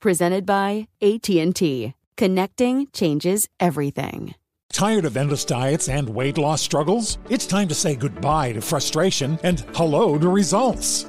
Presented by AT&T. Connecting changes everything. Tired of endless diets and weight loss struggles? It's time to say goodbye to frustration and hello to results.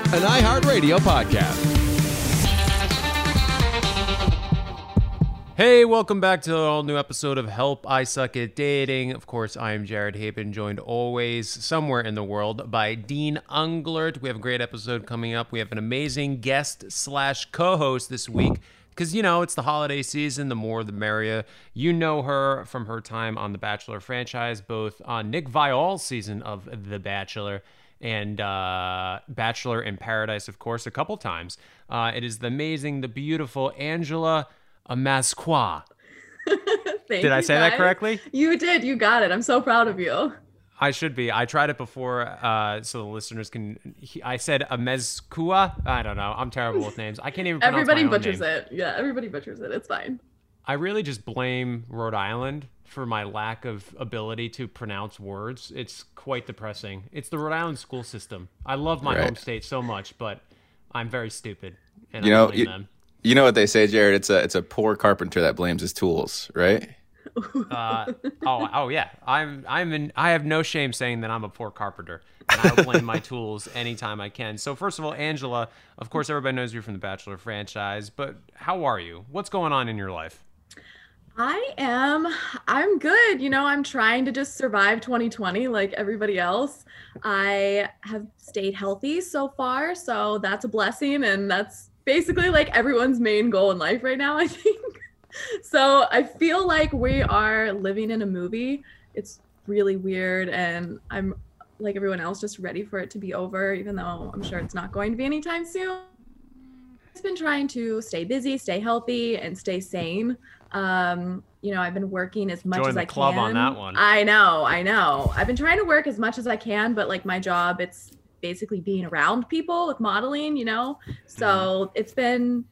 an iHeartRadio podcast. Hey, welcome back to an all new episode of Help I Suck at Dating. Of course, I am Jared Haibon, joined always somewhere in the world by Dean Unglert. We have a great episode coming up. We have an amazing guest slash co-host this week because you know it's the holiday season. The more, the merrier. You know her from her time on the Bachelor franchise, both on Nick Viall's season of The Bachelor and uh, Bachelor in Paradise, of course, a couple times. Uh, it is the amazing, the beautiful Angela Amezcua. Did I say that correctly? You did. You got it. I'm so proud of you. I should be. I tried it before, uh, so the listeners can. He, I said Amezcua. I don't know. I'm terrible with names. I can't even. pronounce Everybody butchers name. it. Yeah, everybody butchers it. It's fine. I really just blame Rhode Island for my lack of ability to pronounce words. It's quite depressing. It's the Rhode Island school system. I love my Right. home state so much, but I'm very stupid, and You I know, you, them. you know what they say, Jared? It's a it's a poor carpenter that blames his tools, right? Uh, oh, oh yeah. I'm I'm in. I have no shame saying that I'm a poor carpenter. And I blame my tools anytime I can. So first of all, Angela, of course, everybody knows you from the Bachelor franchise. But how are you? What's going on in your life? I am. I'm good. You know, I'm trying to just survive 2020 like everybody else. I have stayed healthy so far, so that's a blessing and that's basically like everyone's main goal in life right now, I think. so, I feel like we are living in a movie. It's really weird and I'm like everyone else just ready for it to be over even though I'm sure it's not going to be anytime soon. I've been trying to stay busy, stay healthy, and stay sane. Um, you know, I've been working as much Join as the I club can. on that one. I know, I know. I've been trying to work as much as I can, but like my job, it's basically being around people with modeling, you know? So Mm-hmm. it's been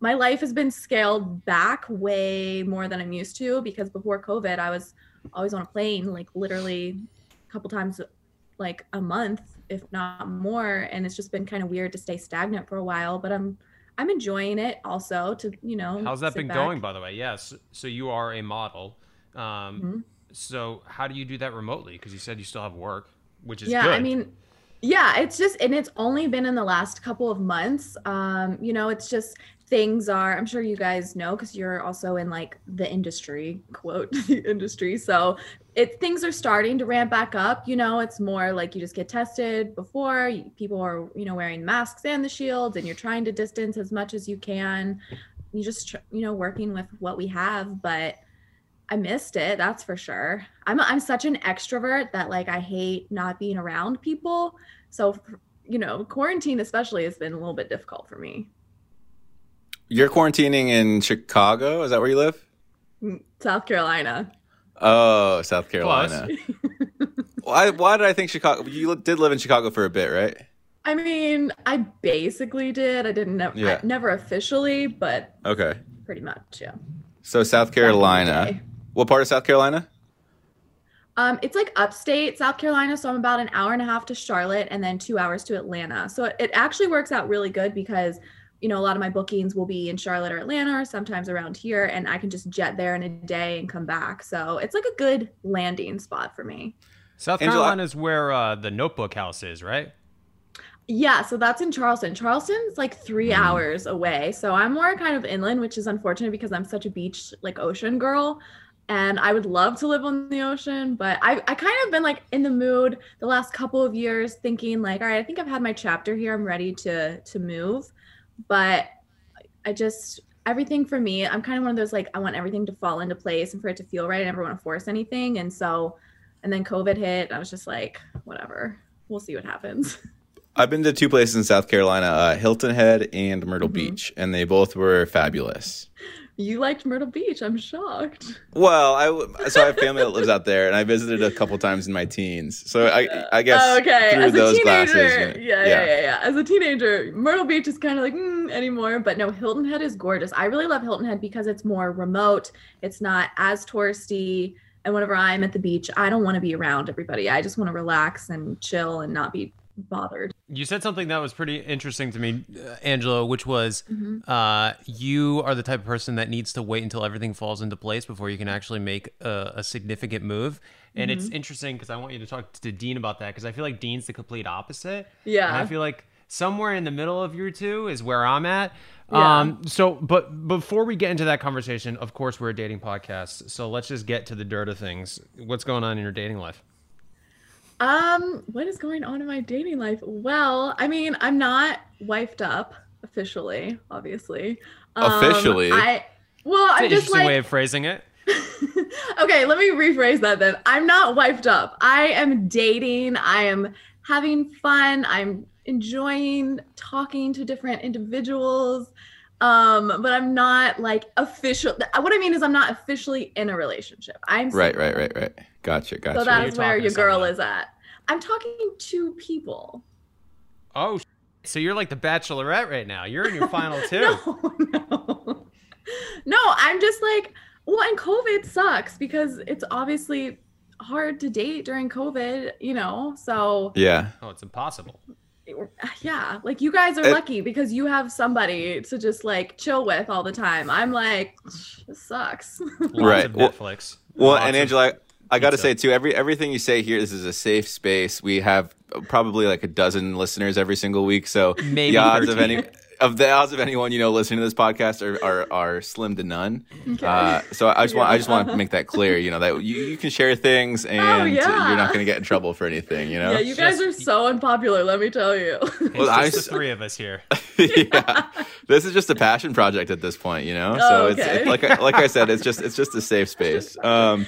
my life has been scaled back way more than I'm used to because before COVID, I was always on a plane, like literally a couple times like a month, if not more. And it's just been kind of weird to stay stagnant for a while, but I'm I'm enjoying it also to, you know. How's that been back. going, by the way? Yes. So you are a model. Um, Mhm. So how do you do that remotely? Because you said you still have work, which is yeah good. i mean yeah it's just and it's only been in the last couple of months. Um you know it's just things are i'm sure you guys know because you're also in like the industry quote the industry. So it things are starting to ramp back up. You know it's more like you just get tested before people are you know wearing masks and the shields and you're trying to distance as much as you can. You just you know working with what we have but i missed it that's for sure i'm i'm such an extrovert that like i hate not being around people so you know quarantine especially has been a little bit difficult for me You're quarantining in Chicago. Is that where you live? Mm, south carolina Oh, South Carolina. why, why did I think Chicago? You did live in Chicago for a bit, right? i mean i basically did i didn't never Yeah. never officially but Okay. pretty much yeah So South Carolina. Day. What part of South Carolina? Um, it's like upstate South Carolina, so I'm about an hour and a half to Charlotte and then two hours to Atlanta. So it, it actually works out really good because you know a lot of my bookings will be in Charlotte or Atlanta or sometimes around here, and I can just jet there in a day and come back. So it's like a good landing spot for me. South Angela- Carolina is where uh, the Notebook House is, right? Yeah, so that's in Charleston. Charleston's like three Mm. hours away. So I'm more kind of inland, which is unfortunate because I'm such a beach, like ocean girl. And I would love to live on the ocean, but I, I kind of been like in the mood the last couple of years thinking like, all right, I think I've had my chapter here. I'm ready to to move. But I just everything for me, I'm kind of one of those like I want everything to fall into place and for it to feel right. I never want to force anything. And so and then COVID hit. I was just like, whatever. We'll see what happens. I've been to two places in South Carolina, uh, Hilton Head and Myrtle Mhm. Beach, and they both were fabulous. You liked Myrtle Beach. I'm shocked. Well, I so I have family that lives out there, and I visited a couple times in my teens. So I, I guess Oh, okay. through As a those teenager, glasses, yeah, yeah, yeah, yeah. As a teenager, Myrtle Beach is kind of like mm, anymore, but no, Hilton Head is gorgeous. I really love Hilton Head because it's more remote. It's not as touristy. And whenever I'm at the beach, I don't want to be around everybody. I just want to relax and chill and not be bothered. You said something that was pretty interesting to me, uh, Angela, which was Mhm. uh, you are the type of person that needs to wait until everything falls into place before you can actually make a, a significant move. And it's Mhm. interesting because I want you to talk to Dean about that because I feel like Dean's the complete opposite. Yeah. And I feel like somewhere in the middle of you two is where I'm at. Yeah. Um, so, but before we get into that conversation, of course, we're a dating podcast. So let's just get to the dirt of things. What's going on in your dating life? Um, what is going on in my dating life? Well, I mean, I'm not wifed up officially, obviously. Um, Officially? I well, It's an I'm just interesting like way of phrasing it. okay, let me rephrase that then. I'm not wifed up. I am dating. I am having fun. I'm enjoying talking to different individuals. Um, but I'm not like official. What I mean is, I'm not officially in a relationship. I'm Right, single. right, right, right. Gotcha, gotcha. So that You're is where your girl someone. is at. I'm talking to people. Oh, so you're like the Bachelorette right now. You're in your final two. No, no. No, I'm just like, well, and COVID sucks because it's obviously hard to date during COVID, you know? So, yeah. Oh, it's impossible. yeah, like you guys are It- lucky because you have somebody to just like chill with all the time. I'm like, this sucks. Lots Right. of Well- Netflix. Well, Lots and of- Angela, I, I got to say too, every everything you say here, this is a safe space. We have probably like a dozen listeners every single week, so Maybe the odds of any of the odds of anyone you know listening to this podcast are are, are slim to none. Uh, so I just want I just want to make that clear. You know that you, you can share things and Oh, yeah. you're not going to get in trouble for anything. You know. yeah, you guys are so unpopular, let me tell you. It's Well, I just s- the three of us here. yeah, this is just a passion project at this point, you know. So Oh, it's okay. it's like I- like I said, it's just it's just a safe space. Um,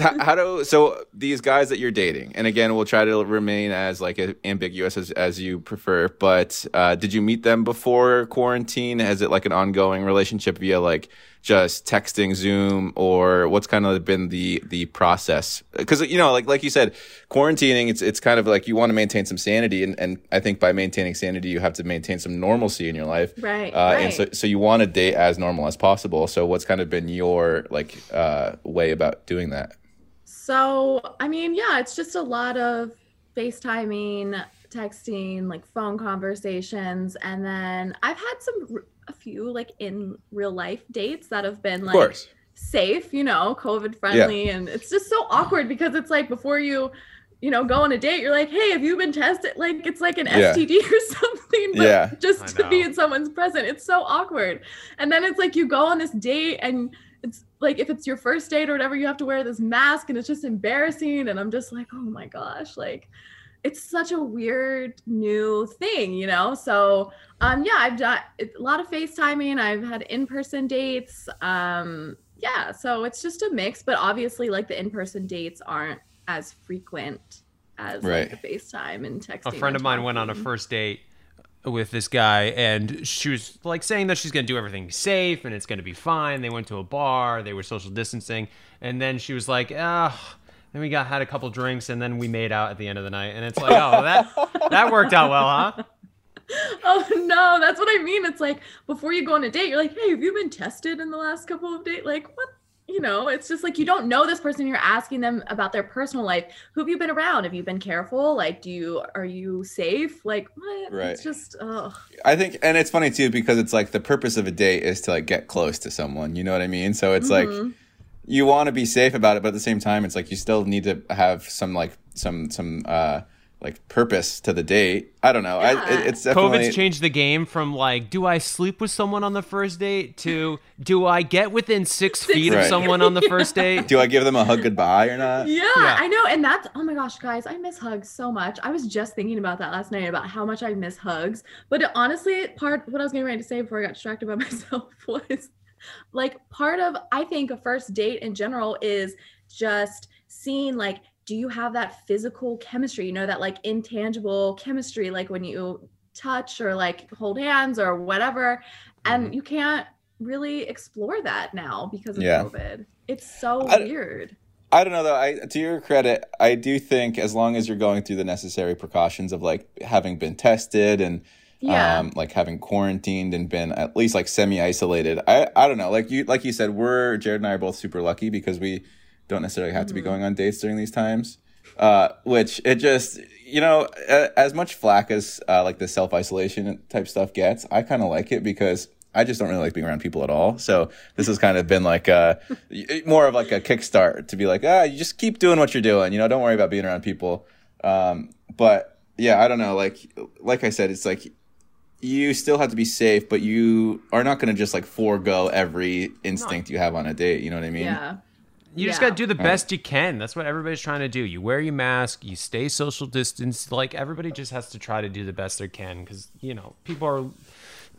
how, how do so these guys that you're dating, and again, we'll try to remain as like ambiguous as as you prefer. But uh, did you meet them before quarantine? Is it like an ongoing relationship via like just texting, Zoom, or what's kind of been the the process? Because you know, like like you said, quarantining, it's it's kind of like you want to maintain some sanity, and and I think by maintaining sanity, you have to maintain some normalcy in your life, Right, Uh, And so so you want to date as normal as possible. So what's kind of been your like uh, way about doing that? So, I mean, yeah, it's just a lot of FaceTiming, texting, like phone conversations. And then I've had some, a few like in real life dates that have been like safe, you know, COVID friendly. And it's just so awkward because it's like before you, you know, go on a date, you're like, hey, have you been tested? Like it's like an Yeah. STD or something, but Yeah. just to be in someone's present. It's so awkward. And then it's like you go on this date and it's like if it's your first date or whatever, you have to wear this mask and it's just embarrassing. And I'm just like, oh my gosh, like it's such a weird new thing, you know? So, um, yeah, I've done a lot of FaceTiming. I've had in-person dates. Um, yeah, so it's just a mix, but obviously like the in-person dates aren't as frequent as Right. like the FaceTime and texting. a friend of mine went on a first date with this guy and she was like saying that she's going to do everything safe and it's going to be fine they went to a bar they were social distancing and then she was like ah then we got had a couple drinks and then we made out at the end of the night and it's like oh that that worked out well huh Oh no, that's what I mean. It's like before you go on a date, you're like, hey, have you been tested in the last couple of days? Like, what? You know, it's just like you don't know this person. You're asking them about their personal life. Who have you been around? Have you been careful? Like, do you are you safe? Like, what? Right. It's just, oh, I think, and it's funny too because it's like the purpose of a date is to like get close to someone. You know what I mean? So it's like you want to be safe about it, but at the same time, it's like you still need to have some like some some uh like purpose to the date. I don't know. I, Yeah. it, it's definitely COVID's changed the game from like, do I sleep with someone on the first date to do I get within six feet of someone on the first date? Do I give them a hug goodbye or not? yeah, Yeah. I know. And that's, oh my gosh, guys, I miss hugs so much. I was just thinking about that last night about how much I miss hugs. But it, honestly, part what I was getting ready to say before I got distracted by myself was like part of I think a first date in general is just seeing like do you have that physical chemistry you know that like intangible chemistry like when you touch or like hold hands or whatever and you can't really explore that now because of Yeah. covid it's so I- weird I don't know though. I to your credit, I do think as long as you're going through the necessary precautions of like having been tested and Yeah. um, like having quarantined and been at least like semi isolated. I I don't know. Like you like you said, we're Jared and I are both super lucky because we don't necessarily have to be going on dates during these times. Uh, which it just you know as much flack as uh, like the self isolation type stuff gets, I kind of like it because. I just don't really like being around people at all. So this has kind of been like uh more of like a kickstart to be like, ah, you just keep doing what you're doing. You know, don't worry about being around people. Um, but yeah, I don't know. Like, like I said, it's like you still have to be safe, but you are not going to just like forego every instinct you have on a date. You know what I mean? yeah You just got to do the best you can. That's what everybody's trying to do. You wear your mask, you stay social distance. Like everybody just has to try to do the best they can because you know people are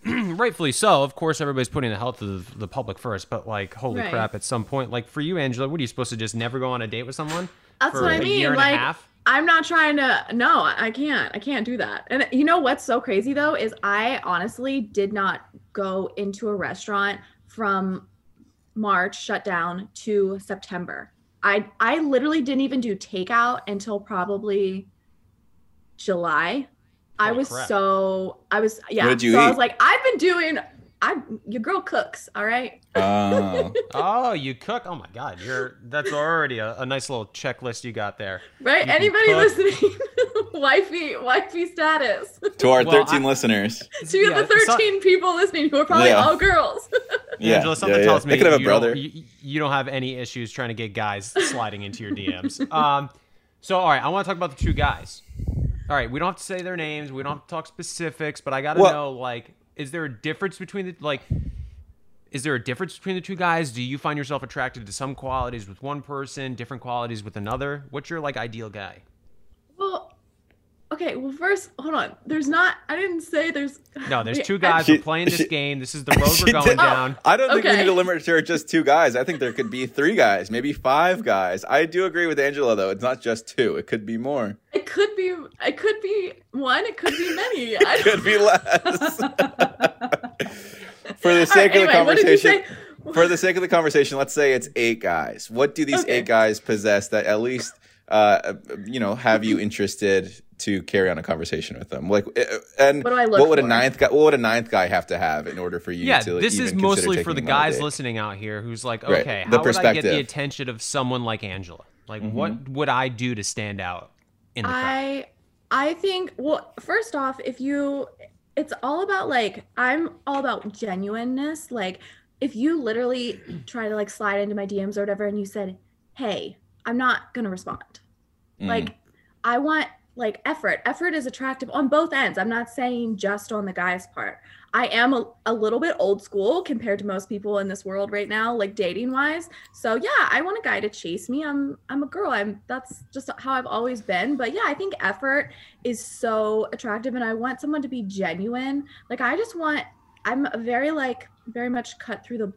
rightfully so. Of course, everybody's putting the health of the, the public first. But like, holy Right. crap! At some point, like for you, Angela, what are you supposed to just never go on a date with someone? That's for what I a mean. year and like, a half? I'm not trying to. No, I can't. I can't do that. And you know what's so crazy though is I honestly did not go into a restaurant from March shut down to September. I I literally didn't even do takeout until probably July. I was crap. so I was yeah. What did you so I was like, I've been doing. I your girl cooks. All right. Oh. Oh, you cook? Oh my God, you're that's already a, a nice little checklist you got there. Right. You Anybody listening? wifey, wifey status. to our Well, 13 I- listeners. So you have the Yeah, so- 13 people listening who are probably Yeah. all girls. Yeah, Angela, something yeah, yeah. tells me They could have a you don't- you, you don't have any issues trying to get guys sliding into your DMs. Um, so, all right, I want to talk about the two guys. All right, we don't have to say their names. We don't have to talk specifics, but I got to Well- know, like, is there a difference between the, like, is there a difference between the two guys? Do you find yourself attracted to some qualities with one person, different qualities with another? What's your, like, ideal guy? well, okay. Well, first, hold on. There's not, I didn't say there's. No, there's two guys. She- We're playing this she- game. This is the road we're going did- down. I don't think we need to limit it to just two guys. I think there could be three guys, maybe five guys. I do agree with Angela though. It's not just two. It could be more. It could be, it could be one, it could be many. I It could be less. For the sake right, of the anyway, what conversation, for the sake of the conversation, let's say it's eight guys. What do these Okay. eight guys possess that at least, uh, you know, have you interested to carry on a conversation with them? Like, uh, and What do I look would a ninth guy? What would a ninth guy have to have in order for you yeah, to? this even is mostly for the them on a guys listening out here who's like, Right, okay, the how would I get the attention of someone like Angela? Like, Mm-hmm. what would I do to stand out in the crowd? I I think well first off if you it's all about like I'm all about genuineness like if you literally try to like slide into my DMs or whatever and you said hey I'm not going to respond Mm. like I want like effort. Effort is attractive on both ends. I'm not saying just on the guy's part. I am a, a little bit old school compared to most people in this world right now, like dating wise. So yeah, I want a guy to chase me. I'm I'm a girl. I'm that's just how I've always been. But yeah, I think effort is so attractive and I want someone to be genuine. Like I just want I'm very like very much cut through the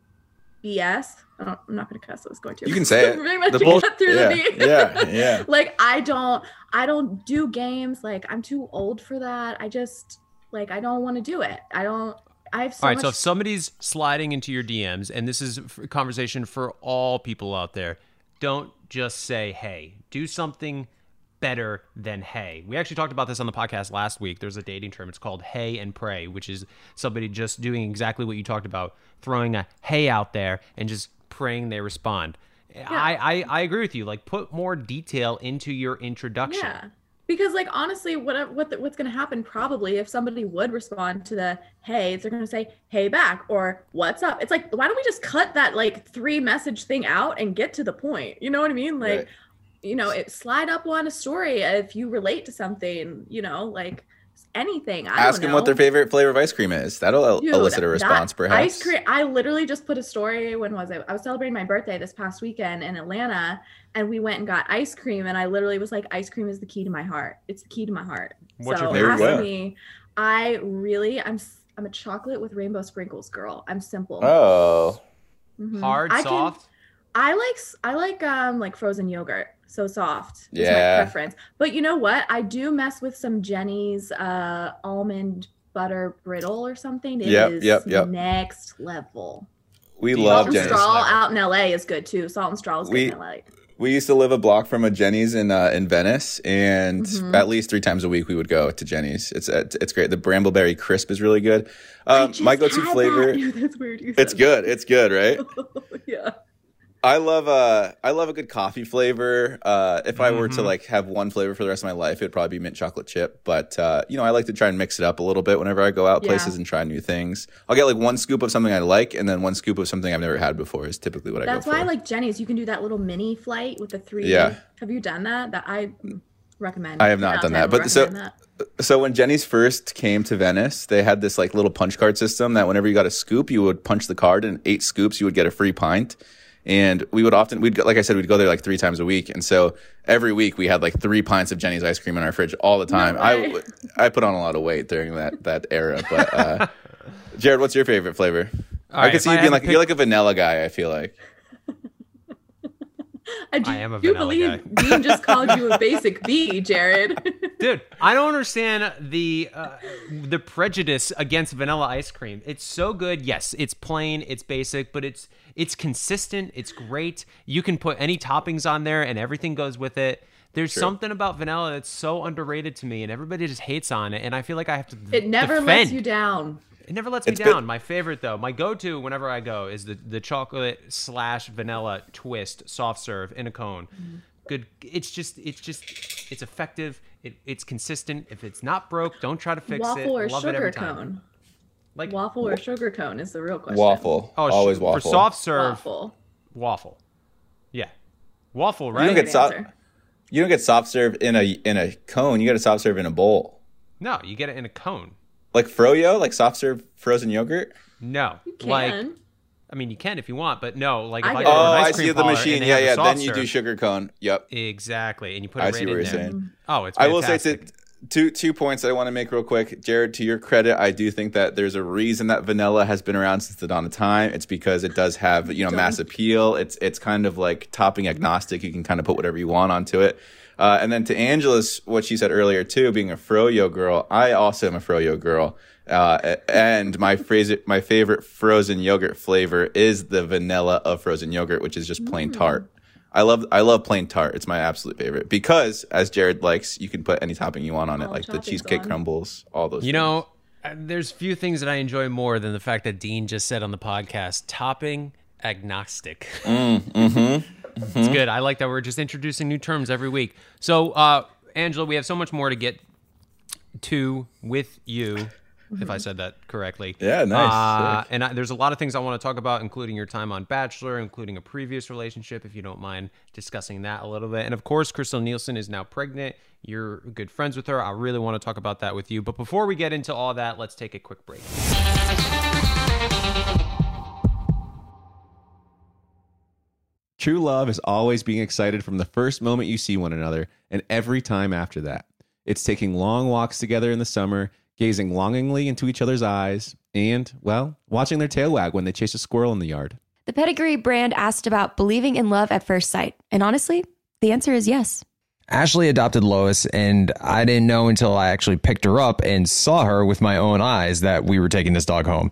BS. I don't, I'm not gonna cuss. I was going to. You can say it. very much The bull- cut through yeah, the B. yeah, yeah. like I don't I don't do games. Like I'm too old for that. I just like I don't want to do it. I don't. I have so all right, much. so if somebody's sliding into your DMs, and this is a conversation for all people out there, don't just say hey. Do something better than hey. We actually talked about this on the podcast last week. There's a dating term. It's called hey and pray, which is somebody just doing exactly what you talked about, throwing a hey out there and just praying they respond. I, I I agree with you. Like put more detail into your introduction. Yeah. Because like honestly, what what the, what's going to happen probably if somebody would respond to the hey, they're going to say hey back or what's up. It's like why don't we just cut that like three message thing out and get to the point? You know what I mean? Like, Right. You know, it slide up on a story if you relate to something. You know, like anything. I Ask don't them what their favorite flavor of ice cream is. That'll Dude, elicit a response, perhaps. Ice cream. I literally just put a story. When was it? I was celebrating my birthday this past weekend in Atlanta, and we went and got ice cream. And I literally was like, "Ice cream is the key to my heart. It's the key to my heart." What's so your favorite ask me. I really, I'm, I'm a chocolate with rainbow sprinkles girl. I'm simple. Oh, Mhm. Hard, I can- soft. I like s- I like um like frozen yogurt. So soft. is Yeah. my preference. But you know what? I do mess with some Jeni's uh almond butter brittle or something. It is Yep, yep, yep. next level. we you love Salt and Jeni's. Straw out in LA is good too. Salt and straw is good We- in LA. We used to live a block from a Jeni's in uh, in Venice, and Mhm. at least three times a week we would go to Jeni's. It's it's great. The Brambleberry crisp is really good. Um, my go-to flavor. that. That's weird. You It's good. It's good, right? yeah. I love uh I love a good coffee flavor. Uh if I were to Mhm. like have one flavor for the rest of my life, it'd probably be mint chocolate chip. But uh, you know, I like to try and mix it up a little bit whenever I go out Yeah. places and try new things. I'll get like one scoop of something I like and then one scoop of something I've never had before is typically what I do. That's why for. I like Jeni's. You can do that little mini flight with the three. Yeah. Have you done that? That I recommend. I have not 10 out done that, but so- that. so when Jeni's first came to Venice, they had this like little punch card system that whenever you got a scoop, you would punch the card and eight scoops you would get a free pint. And we would often we'd go, like I said we'd go there like three times a week, and so every week we had like three pints of Jeni's ice cream in our fridge all the time. I. I put on a lot of weight during that that era, but uh, Jared, what's your favorite flavor? All I right, could see you being like pick- you're like a vanilla guy. I feel like I, do, I am a you vanilla believe guy. Dean just called you a basic B, Jared? Dude, I don't understand the uh, the prejudice against vanilla ice cream. It's so good. Yes, it's plain, it's basic, but it's it's consistent. It's great. You can put any toppings on there, and everything goes with it. There's something about vanilla that's so underrated to me, and everybody just hates on it. And I feel like I have to. It never defend. lets you down. It never lets me It's been- down. My favorite though, my go-to whenever I go is the the chocolate slash vanilla twist soft serve in a cone. Mm-hmm. Good. It's just it's just it's effective. It, it's consistent. If it's not broke, don't try to fix Waffle it. Waffle or Love it sugar every time. cone? Like Waffle or sugar cone is the real question. waffle, Oh, sh- waffle. for soft serve Waffle. waffle. Yeah, waffle. Right. you don't get soft. You don't get soft serve in a in a cone. You get a soft serve in a bowl, no, you get it in a cone. like froyo, like soft serve frozen yogurt. No, Can. like I mean, you can if you want, but no. Like if I I, get go Oh, an ice I cream see the machine. Yeah, yeah. Then you do sugar cone. Yep. Exactly, and you put it I right see in what you're there. saying. Oh, it's I will say fantastic. Two two points I want to make real quick, Jared. To your credit, I do think that there's a reason that vanilla has been around since the dawn of time. It's because it does have you know mass appeal. It's it's kind of like topping agnostic. You can kind of put whatever you want onto it. Uh, and then to Angela's, what she said earlier too, being a froyo girl, I also am a froyo girl. Uh, and my phrase, my favorite frozen yogurt flavor is the vanilla of frozen yogurt, which is just plain tart. I love I love plain tart. It's my absolute favorite because, as Jared likes, you can put any topping you want on it, All like the cheesecake on. crumbles, all those. You things. know, uh, there's few things that I enjoy more than the fact that Dean just said on the podcast, topping agnostic. It's good. I like that we're just introducing new terms every week. So, uh, Angela, we have so much more to get to with you. If I said that correctly. Yeah, nice. Uh, and I, there's a lot of things I want to talk about, including your time on Bachelor, including a previous relationship, if you don't mind discussing that a little bit. And of course, Krystal Nielson is now pregnant. You're good friends with her. I really want to talk about that with you. But before we get into all that, let's take a quick break. True love is always being excited from the first moment you see one another and every time after that. It's taking long walks together in the summer, gazing longingly into each other's eyes, and, well, watching their tail wag when they chase a squirrel in the yard. The Pedigree brand asked about believing in love at first sight. And honestly, the answer is yes. Ashley adopted Lois, and I didn't know until I actually picked her up and saw her with my own eyes that we were taking this dog home.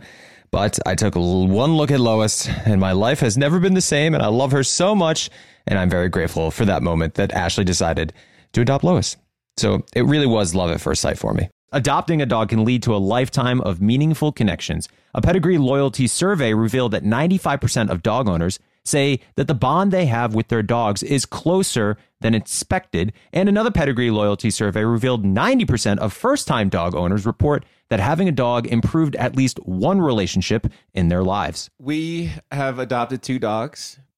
But I took one look at Lois, and my life has never been the same, and I love her so much, and I'm very grateful for that moment that Ashley decided to adopt Lois. So it really was love at first sight for me. Adopting a dog can lead to a lifetime of meaningful connections. A pedigree loyalty survey revealed that 95% of dog owners say that the bond they have with their dogs is closer than expected. And another pedigree loyalty survey revealed 90% of first time dog owners report that having a dog improved at least one relationship in their lives. We have adopted two dogs.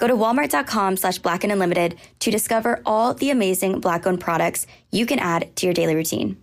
Go to walmart.com slash black and unlimited to discover all the amazing black owned products you can add to your daily routine.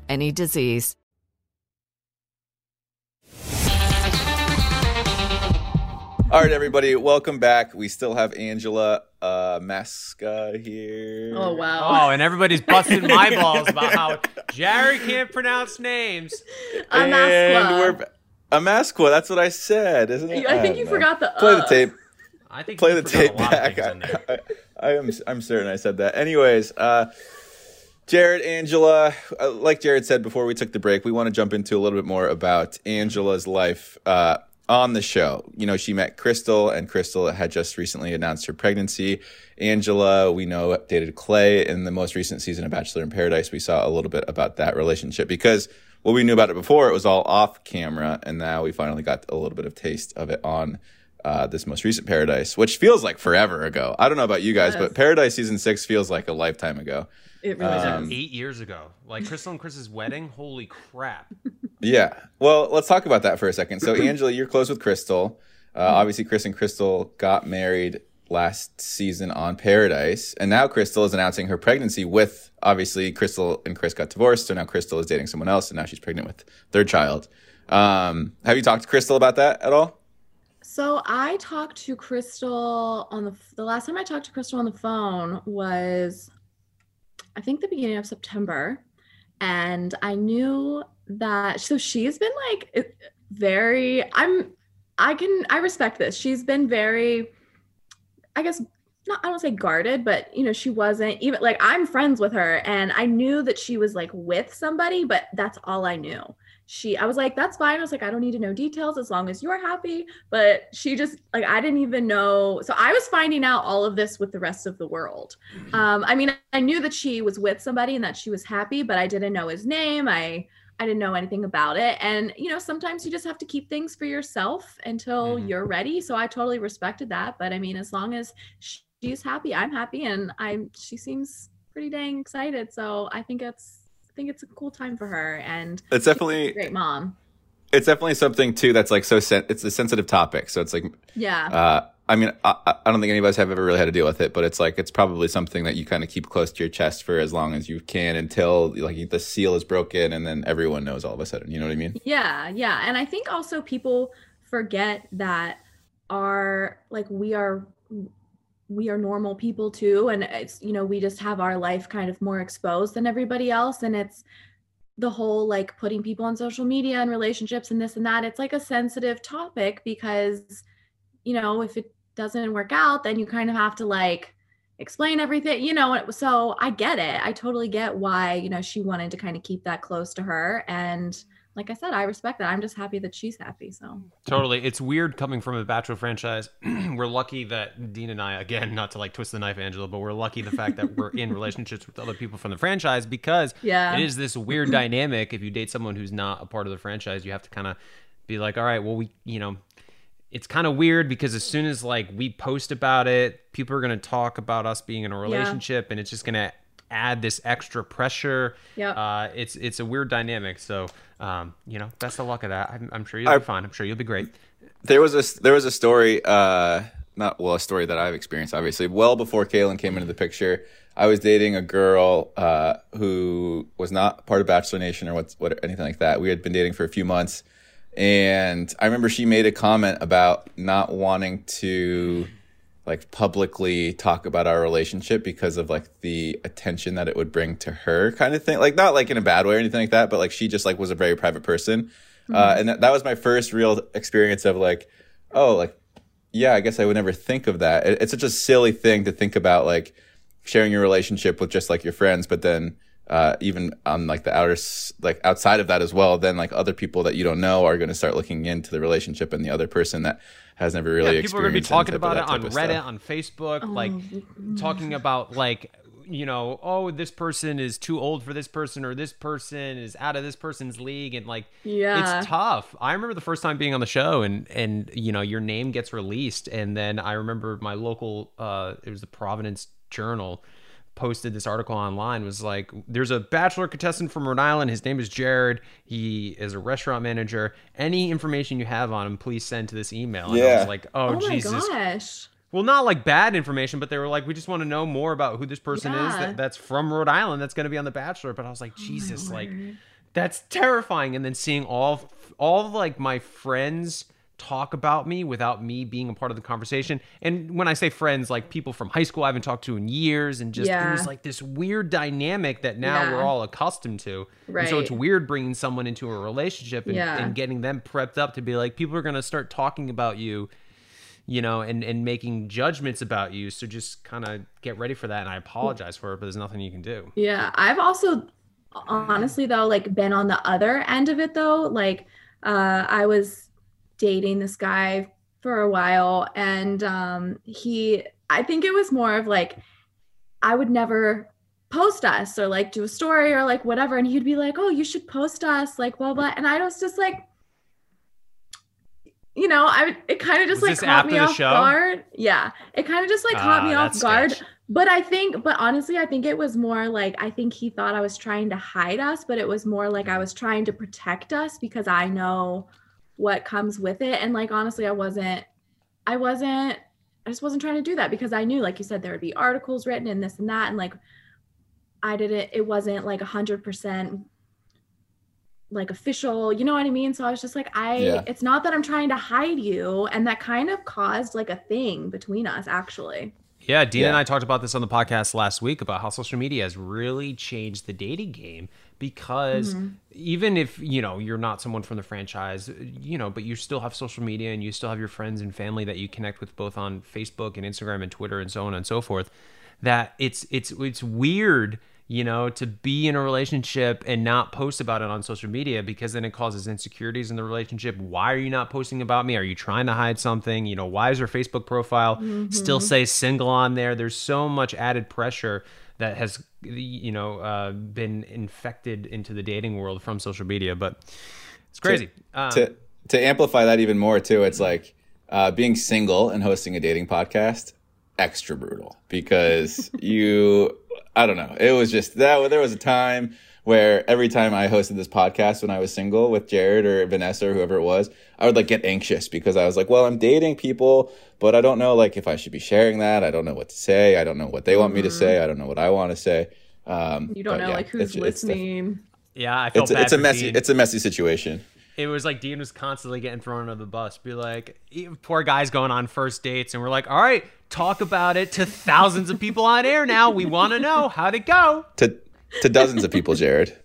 any disease. All right, everybody, welcome back. We still have Angela uh, Masca here. Oh wow! Oh, and everybody's busting my balls about how Jared can't pronounce names. and we're Amezcua. That's what I said, isn't it? I think you know. forgot the play uh. the tape. I think play you the forgot a tape lot back. things. I, I, I am I'm certain I said that. Anyways, uh, Jared, Angela, uh, like Jared said before we took the break, we want to jump into a little bit more about Angela's life uh, on the show. You know, she met Krystal, and Krystal had just recently announced her pregnancy. Angela, we know, dated Clay in the most recent season of Bachelor in Paradise. We saw a little bit about that relationship because what we knew about it before, it was all off camera, and now we finally got a little bit of taste of it on uh, this most recent Paradise, which feels like forever ago. I don't know about you guys, Yes. but Paradise season six feels like a lifetime ago. It It was Um, eight years ago. Like Krystal and Chris's wedding. Holy crap! Yeah. Well, let's talk about that for a second. So, Angela, you're close with Krystal. Uh, Mm-hmm. obviously, Chris and Krystal got married last season on Paradise, and now Krystal is announcing her pregnancy with. Obviously, Krystal and Chris got divorced, so now Krystal is dating someone else, and now she's pregnant with their child. Um, have you talked to Krystal about that at all? So I talked to Krystal on the the last time I talked to Krystal on the phone was I think the beginning of September and I knew that so she's been like very I'm I can I respect this. She's been very I guess not I don't say guarded, but you know, she wasn't even like I'm friends with her and I knew that she was like with somebody, but that's all I knew. She I was like, that's fine. I was like, I don't need to know details as long as you're happy. But she just like I didn't even know. So I was finding out all of this with the rest of the world. Um, I mean, I knew that she was with somebody and that she was happy, but I didn't know his name. I I didn't know anything about it. And you know, sometimes you just have to keep things for yourself until you're ready. So I totally respected that. But I mean, as long as she's happy, I'm happy, and I'm she seems pretty dang excited. So I think it's I think it's a cool time for her, and It's definitely- great mom. It's definitely something too that's like so. Sen- it's a sensitive topic, so it's like Yeah. Uh, I mean, I, I I don't think any of us have ever really had to deal with it, but it's like it's probably something that you kind of keep close to your chest for as long as you can until like the seal is broken, and then everyone knows all of a sudden. You know what I mean? Yeah, yeah. And I think also people forget that are like we are we are normal people too and it's you know we just have our life kind of more exposed than everybody else and it's the whole like putting people on social media and relationships and this and that it's like a sensitive topic because you know if it doesn't work out then you kind of have to like explain everything you know so i get it. I totally get why you know she wanted to kind of keep that close to her and like i said i respect that i'm just happy that she's happy so Totally. It's weird coming from a Bachelor franchise. we're lucky that Dean and I, again, not to like twist the knife, Angela, but we're lucky the fact that we're in relationships with other people from the franchise because Yeah. it is this weird dynamic. If you date someone who's not a part of the franchise, you have to kind of be like, all right, well, we, you know, it's kind of weird because as soon as like we post about it, people are going to talk about us being in a relationship and it's just going to add this extra pressure. Yeah, Uh, it's, it's a weird dynamic. So, um, you know, best of luck of that. I'm, I'm sure you'll be I- fine. I'm sure you'll be great. There was a there was a story, uh, not well, a story that I've experienced. Obviously, well before Caelynn came into the picture, I was dating a girl uh, who was not part of Bachelor Nation or what's what anything like that. We had been dating for a few months, and I remember she made a comment about not wanting to like publicly talk about our relationship because of like the attention that it would bring to her kind of thing. Like not like in a bad way or anything like that but like she just like was a very private person. Uh, Mhm. and that, that was my first real experience of like oh like yeah i guess i would never think of that. It, it's such a silly thing to think about like sharing your relationship with just like your friends but then uh, even on like the outer like outside of that as well then like other people that you don't know are going to start looking into the relationship and the other person that has never really yeah, people are going to be talking about it on Reddit, stuff. on Facebook, like Oh, talking about like you know, oh, this person is too old for this person, or this person is out of this person's league, and like, Yeah. it's tough. I remember the first time being on the show, and and you know, your name gets released, and then I remember my local, uh, it was the Providence Journal. Posted this article online was like, there's a bachelor contestant from Rhode Island. His name is Jared. He is a restaurant manager. Any information you have on him, please send to this email. And I Yeah. was like, oh, oh, my Jesus. gosh Well, not like bad information, but they were like, we just want to know more about who this person is that, that's from Rhode Island that's going to be on The Bachelor. But I was like, oh Jesus, like that's terrifying. And then seeing all all like my friends talk about me without me being a part of the conversation. And when I say friends, like people from high school I haven't talked to in years, and just it was like this weird dynamic that now Yeah. we're all accustomed to. And so it's weird bringing someone into a relationship and, Yeah. and getting them prepped up to be like, people are going to start talking about you you know, and and making judgments about you. So just kind of get ready for that. And I apologize for it, but there's nothing you can do. Yeah, I've also honestly though like been on the other end of it though. Like uh I was dating this guy for a while and um he I think it was more of like I would never post us or like do a story or like whatever. And he'd be like, oh, you should post us, like blah, blah. And I was just like, you know, I would it kind of just Was like caught me off show? guard. Yeah. It kind of just like caught Ah, me off guard. sketch. But I think, but honestly, I think it was more like I think he thought I was trying to hide us, but it was more like I was trying to protect us because I know what comes with it. And like honestly, I wasn't, I wasn't, I just wasn't trying to do that because I knew, like you said, there would be articles written and this and that. And like I didn't, it wasn't like a hundred percent like official, you know what I mean? So I was just like, I, Yeah. it's not that I'm trying to hide you. And that kind of caused like a thing between us actually. Yeah, Dean and I talked about this on the podcast last week about how social media has really changed the dating game because Mm-hmm. even if, you know, you're not someone from the franchise, you know, but you still have social media and you still have your friends and family that you connect with both on Facebook and Instagram and Twitter and so on and so forth, that it's it's it's weird you know, to be in a relationship and not post about it on social media because then it causes insecurities in the relationship. Why are you not posting about me? Are you trying to hide something? You know, why is your Facebook profile still say single on there? There's so much added pressure that has, you know, uh, been infected into the dating world from social media. But it's crazy. Um, to to amplify that even more too, it's like uh, being single and hosting a dating podcast extra brutal because you I don't know. It was just that there was a time where every time I hosted this podcast when I was single with Jared or Vanessa or whoever it was, I would like get anxious because I was like, well, I'm dating people, but I don't know like if I should be sharing that. I don't know what to say. I don't know what they want me to say. I don't know what I want to say. Um, You don't know yeah, like who's it's- it's def- listening. yeah, I felt It's a, bad it's a messy Dean. it's a messy situation. it was like Dean was constantly getting thrown under the bus. Be like, e- poor guys going on first dates, and we're like, all right, talk about it to thousands of people on air now. We want to know how'd it go. To to dozens of people, Jared.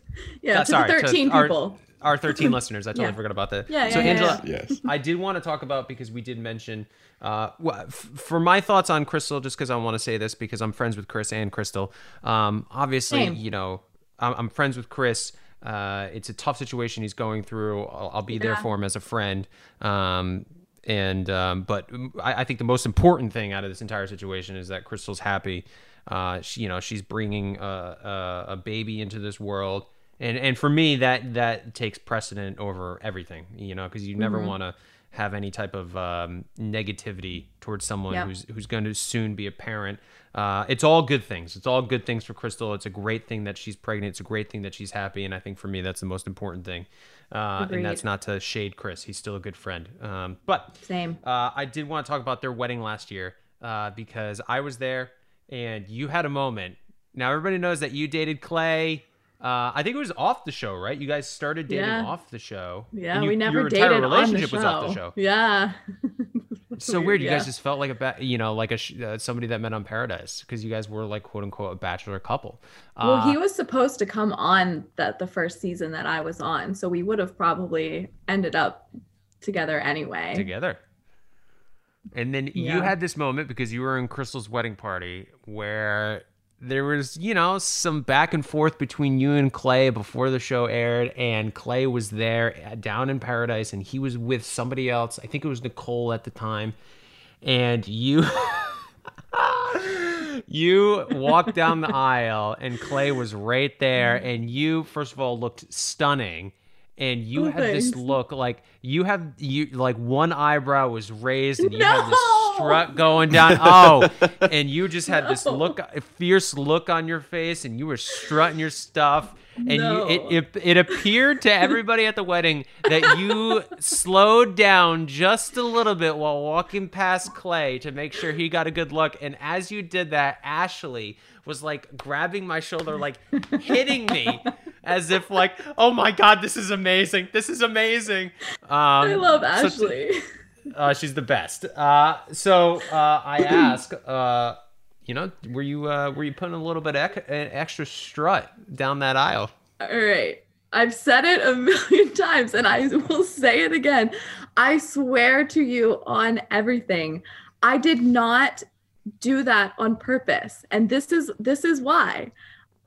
Yeah, Uh, to the 13 our- people. Our, 13 listeners. I totally Yeah. forgot about that. Yeah, so yeah, yeah, Angela, yeah. Yes. I did want to talk about because we did mention uh, f- for my thoughts on Krystal, just because I want to say this because I'm friends with Chris and Krystal. Um, obviously, Same. you know, I'm, I'm friends with Chris. Uh, it's a tough situation he's going through. I'll, I'll be there for him as a friend. Um, and um, but I, I think the most important thing out of this entire situation is that Krystal's happy. Uh, she, you know, she's bringing a, a, a baby into this world, and and for me that that takes precedent over everything. You know, because you never Mhm. want to have any type of um, negativity towards someone Yep. who's who's going to soon be a parent. Uh, it's all good things. It's all good things for Krystal. It's a great thing that she's pregnant. It's a great thing that she's happy, and I think for me that's the most important thing. Uh, and that's not to shade Chris. He's still a good friend. Um, but Same. uh, I did want to talk about their wedding last year uh, because I was there and you had a moment. Now everybody knows that you dated Clay. Uh, I think it was off the show, right? You guys started dating Yeah. off the show. Yeah, you- we never dated on the relationship show. was off the show. Yeah. So weird. You yeah. guys just felt like a ba- you know like a sh- uh, somebody that met on Paradise because you guys were like quote unquote a bachelor couple. Well, Uh, he was supposed to come on that the first season that I was on, so we would have probably ended up together anyway. together. And then you had this moment because you were in Krystal's wedding party where there was, you know, some back and forth between you and Clay before the show aired. And Clay was there uh, down in paradise and he was with somebody else. I think it was Nicole at the time. And you. you walked down the aisle and Clay was right there and you first of all looked stunning and you Oh, had this look like you have you like one eyebrow was raised and you had this No! strut going down oh and you just had this look a fierce look on your face and you were strutting your stuff and you, it, it it appeared to everybody at the wedding that you slowed down just a little bit while walking past Clay to make sure he got a good look and as you did that Ashley was like grabbing my shoulder like hitting me as if like oh my god this is amazing this is amazing um, I love so- Ashley. Uh, she's the best. Uh, so uh, I ask, uh, you know, were you uh, were you putting a little bit ec- extra strut down that aisle? All right. I've said it a million times and I will say it again. I swear to you on everything. I did not do that on purpose. And this is this is why.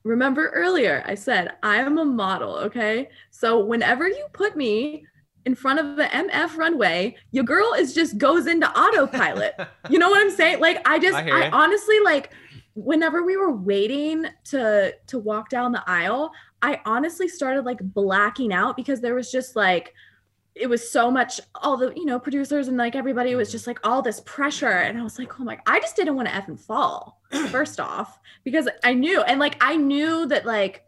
Remember earlier I said I am a model, okay? So whenever you put me in front of the MF runway, your girl is just goes into autopilot. you know what I'm saying? Like I just I I honestly like whenever we were waiting to to walk down the aisle, I honestly started like blacking out because there was just like it was so much all the you know producers and like everybody was just like all this pressure and i was like oh my i just didn't want to f and fall first off because i knew and like i knew that like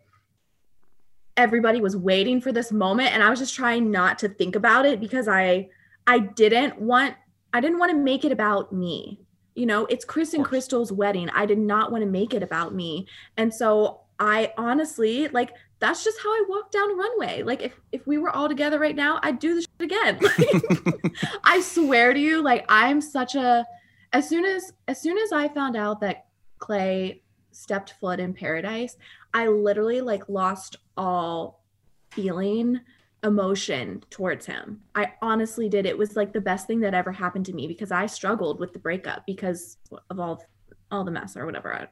everybody was waiting for this moment and i was just trying not to think about it because i i didn't want i didn't want to make it about me you know it's chris and krystal's wedding i did not want to make it about me and so i honestly like that's just how I walk down a runway. Like if if we were all together right now, I'd do this shit again. Like, I swear to you, like I'm such a as soon as as soon as I found out that Clay stepped foot in paradise, I literally like lost all feeling emotion towards him. I honestly did. It was like the best thing that ever happened to me because I struggled with the breakup because of all all the mess or whatever. I,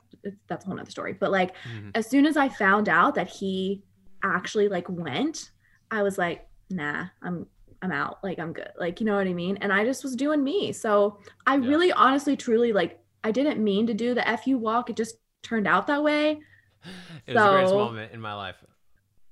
that's a whole nother story. But like, mm-hmm. as soon as I found out that he actually like went, I was like, nah, I'm I'm out. Like I'm good. Like you know what I mean. And I just was doing me. So I yeah. really, honestly, truly like I didn't mean to do the fu walk. It just turned out that way. It so, was the greatest moment in my life.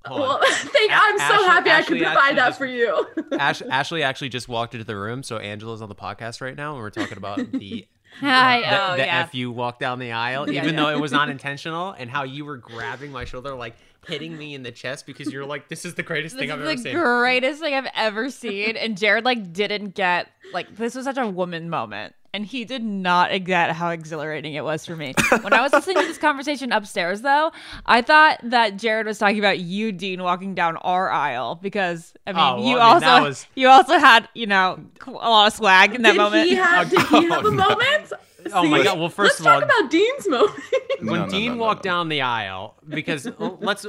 Well, thank, I'm Ashley, so happy Ashley I could provide that just, for you. Ash, Ashley actually just walked into the room, so Angela's on the podcast right now, and we're talking about the Hi, the, oh, the yeah. F you walk down the aisle, even yeah. though it was not intentional, and how you were grabbing my shoulder, like hitting me in the chest because you're like, this is the greatest this thing I've ever seen. The greatest thing I've ever seen. And Jared like didn't get like this was such a woman moment. And he did not get how exhilarating it was for me. When I was listening to this conversation upstairs, though, I thought that Jared was talking about you, Dean, walking down our aisle because I mean, oh, well, you I mean, also was... you also had you know a lot of swag in that did moment. He have, did he have a oh, moment? Oh my god! Well, 1st let's of all, talk about Dean's moment. when No, no, Dean no, no, walked no. down the aisle, because let's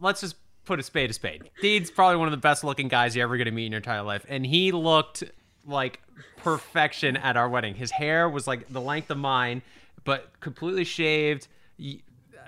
let's just put a spade a spade. Dean's probably one of the best looking guys you're ever going to meet in your entire life, and he looked like perfection at our wedding. His hair was like the length of mine, but completely shaved. You,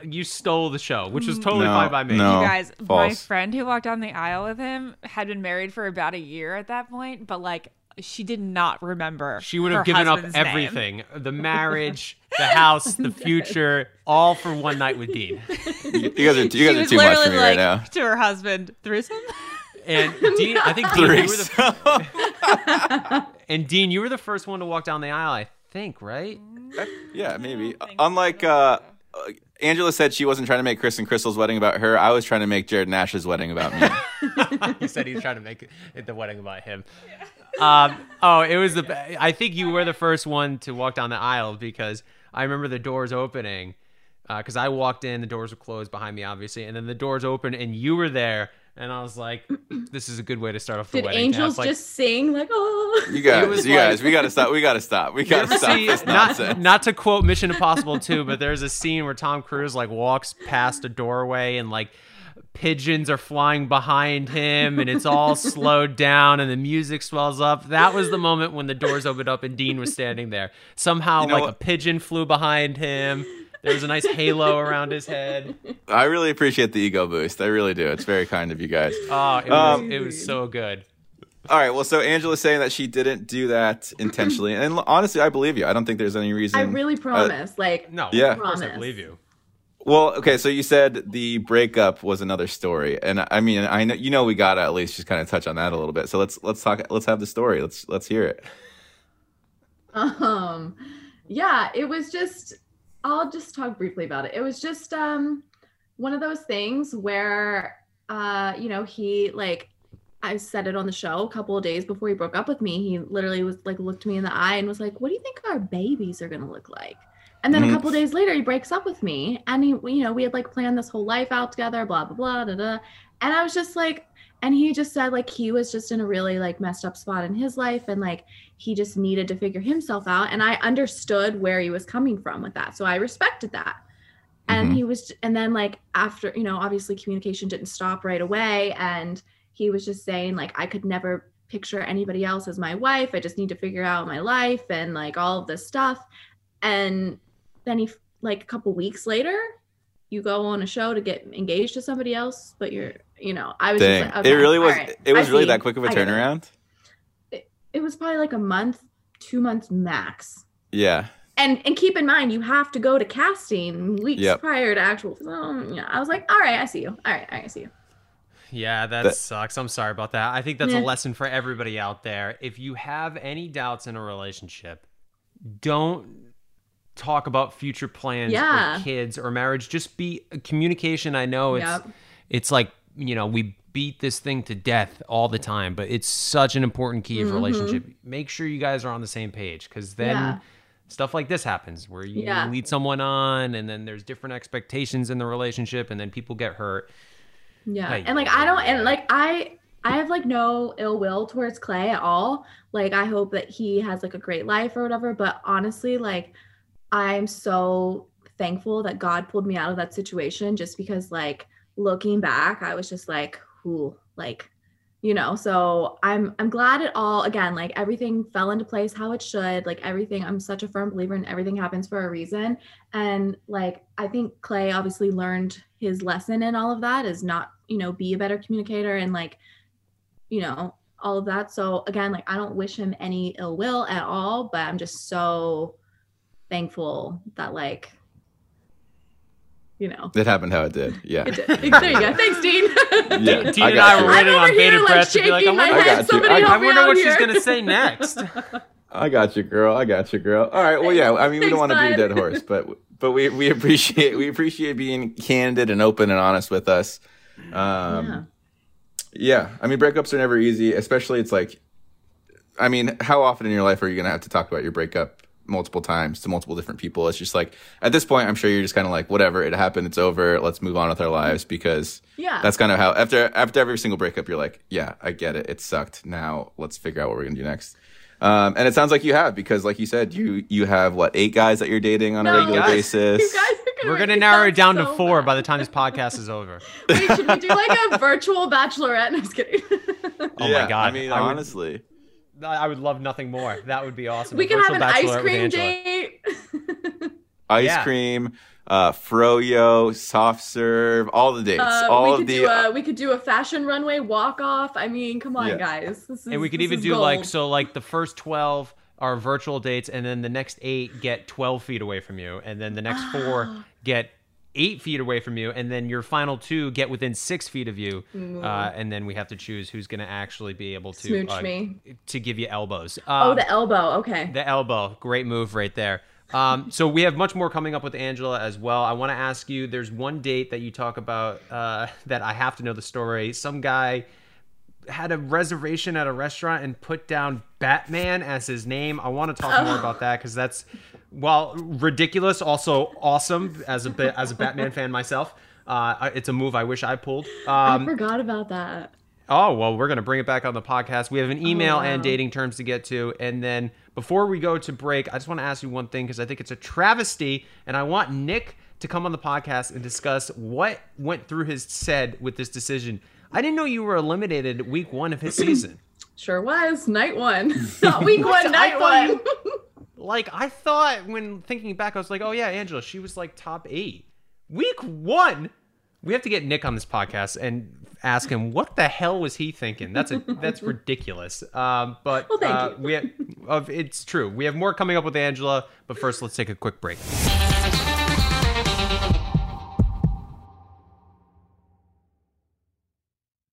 you stole the show, which was totally No, fine by me. no. You guys, my friend who walked down the aisle with him had been married for about a year at that point, but like she did not remember. She would have her given up husband's name. everything the marriage, the house, the future, all for one night with Dean. You, you guys are you She guys are too much for me like right now. to her husband, threesome. And Dean, I think Dean, you were the and Dean, you were the first one to walk down the aisle. I think, right? Yeah, maybe. Unlike uh, uh, Angela said she wasn't trying to make Chris and Krystal's wedding about her. I was trying to make Jared Nash's wedding about me. he said he's trying to make it the wedding about him. Um, oh, it was the. I think you were the first one to walk down the aisle because I remember the doors opening. Uh, because I walked in, the doors were closed behind me, obviously, and then the doors opened, and you were there, and I was like, "This is a good way to start off the Did wedding." angels Like, just sing like oh? You guys, you like- guys, we gotta stop. We gotta stop. We gotta stop see- this not, not to quote Mission Impossible 2, but there's a scene where Tom Cruise like walks past a doorway and like pigeons are flying behind him and it's all slowed down and the music swells up. That was the moment when the doors opened up and Dean was standing there. Somehow You know like what? a pigeon flew behind him. There was a nice halo around his head. I really appreciate the ego boost. I really do. It's very kind of you guys. Oh, it was, Um, it was so good. All right. Well, so Angela's saying that she didn't do that intentionally, and honestly, I believe you. I don't think there's any reason. I really uh, promise. like No, Yeah. of course I believe you. well, okay. So you said the breakup was another story, and I mean, I know you know we gotta at least just kind of touch on that a little bit. So let's let's talk. Let's have the story. Let's let's hear it. um yeah it was just i'll just talk briefly about it it was just um one of those things where uh you know he like i said it on the show a couple of days before he broke up with me he literally was like looked me in the eye and was like what do you think our babies are going to look like and then Mhm. a couple days later he breaks up with me and he you know we had like planned this whole life out together blah blah blah da, da. and i was just like and he just said like he was just in a really like messed up spot in his life and like he just needed to figure himself out. And i understood where he was coming from with that. So i respected that. And Mhm. he was and then like after you know obviously communication didn't stop right away. And he was just saying like i could never picture anybody else as my wife. I just need to figure out my life and like all of this stuff. And then he like a couple weeks later you go on a show to get engaged to somebody else but you're you know i was Dang, just like okay, it really was. all right, It was I really see. that quick of a get it. turnaround. it was probably like a month two months max Yeah. and and keep in mind you have to go to casting weeks Yep. prior to actual film. Yeah, I was like, all right, I see you. All right, all right, I see you. Yeah, that, That- sucks. I'm sorry about that. I think that's Yeah. a lesson for everybody out there. If you have any doubts in a relationship, don't talk about future plans Yeah. or kids or marriage. Just be communication. I know it's Yep. it's like, you know, we beat this thing to death all the time, but it's such an important key of Mhm. relationship. Make sure you guys are on the same page cuz then Yeah. stuff like this happens where you Yeah. lead someone on and then there's different expectations in the relationship and then people get hurt. Yeah. And like I don't and like I I have like no ill will towards Clay at all. Like I hope that he has like a great life or whatever, but honestly like I'm so thankful that God pulled me out of that situation just because like looking back I was just like who like you know so i'm i'm glad it all again like everything fell into place how it should like everything i'm such a firm believer in everything happens for a reason. And like i think clay obviously learned his lesson in all of that is not you know be a better communicator and like you know all of that. So again like i don't wish him any ill will at all but i'm just so thankful that like you know It happened how it did. Yeah. it did. there you go thanks dean Yeah, Tina I and I you. were waiting on over bated here, like, to be like, I shaking my wonder, I got you. I, I help me wonder out what she's gonna say next. I got you, girl. I got you, girl. All right. Well, yeah. I mean, we don't want to be a dead horse, but but we we appreciate we appreciate being candid and open and honest with us. Um, yeah. I mean, breakups are never easy, especially it's like, I mean, how often in your life are you gonna have to talk about your breakup multiple times to multiple different people? It's just like at this point, I'm sure you're just kind of like, whatever, it happened, it's over. Let's move on with our lives because Yeah. that's kind of how after after every single breakup, you're like, yeah, I get it, it sucked. Now let's figure out what we're gonna do next. Um, and it sounds like you have because, like you said, you you have what eight guys that you're dating on a regular Guys. basis. you guys are gonna We're gonna narrow it down to four bad. by the time this podcast is over. Wait, should we do like a virtual bachelorette? No, I'm just kidding. Oh yeah, my god! I mean, would- honestly, I would love nothing more. That would be awesome. we can have an ice cream date. ice Yeah. cream, uh, froyo, soft serve, all the dates, Uh, all we of could the. do a we could do a fashion runway walk off. I mean, come on, Yeah. guys. This is, And we could this even is do like so like the first twelve are virtual dates, and then the next eight get twelve feet away from you, and then the next four get eight feet away from you, and then your final two get within six feet of you, uh, and then we have to choose who's going to actually be able to Smooch uh, me. to give you elbows. Oh, Um, the elbow. Okay. The elbow, great move right there. Um, so we have much more coming up with Angela as well. I want to ask you. There's one date that you talk about uh, that I have to know the story. Some guy had a reservation at a restaurant and put down Batman as his name. I want to talk more about that because that's while ridiculous, also awesome as a bit as a Batman fan myself. Uh, it's a move I wish I pulled. I Um, forgot about that. Oh, well, we're going to bring it back on the podcast. We have an email wow. and dating terms to get to. And then before we go to break, I just want to ask you one thing because I think it's a travesty. And I want Nick to come on the podcast and discuss what went through his head with this decision. I didn't know you were eliminated week one of his season. Sure was night one, not week one, night I thought one. like, I thought when thinking back, I was like, oh, yeah, Angela, she was like top eight. Week one? We have to get Nick on this podcast and ask him what the hell was he thinking. That's a that's ridiculous. Um, but Well, thank uh, you. we have, of it's true. We have more coming up with Angela, but first let's take a quick break.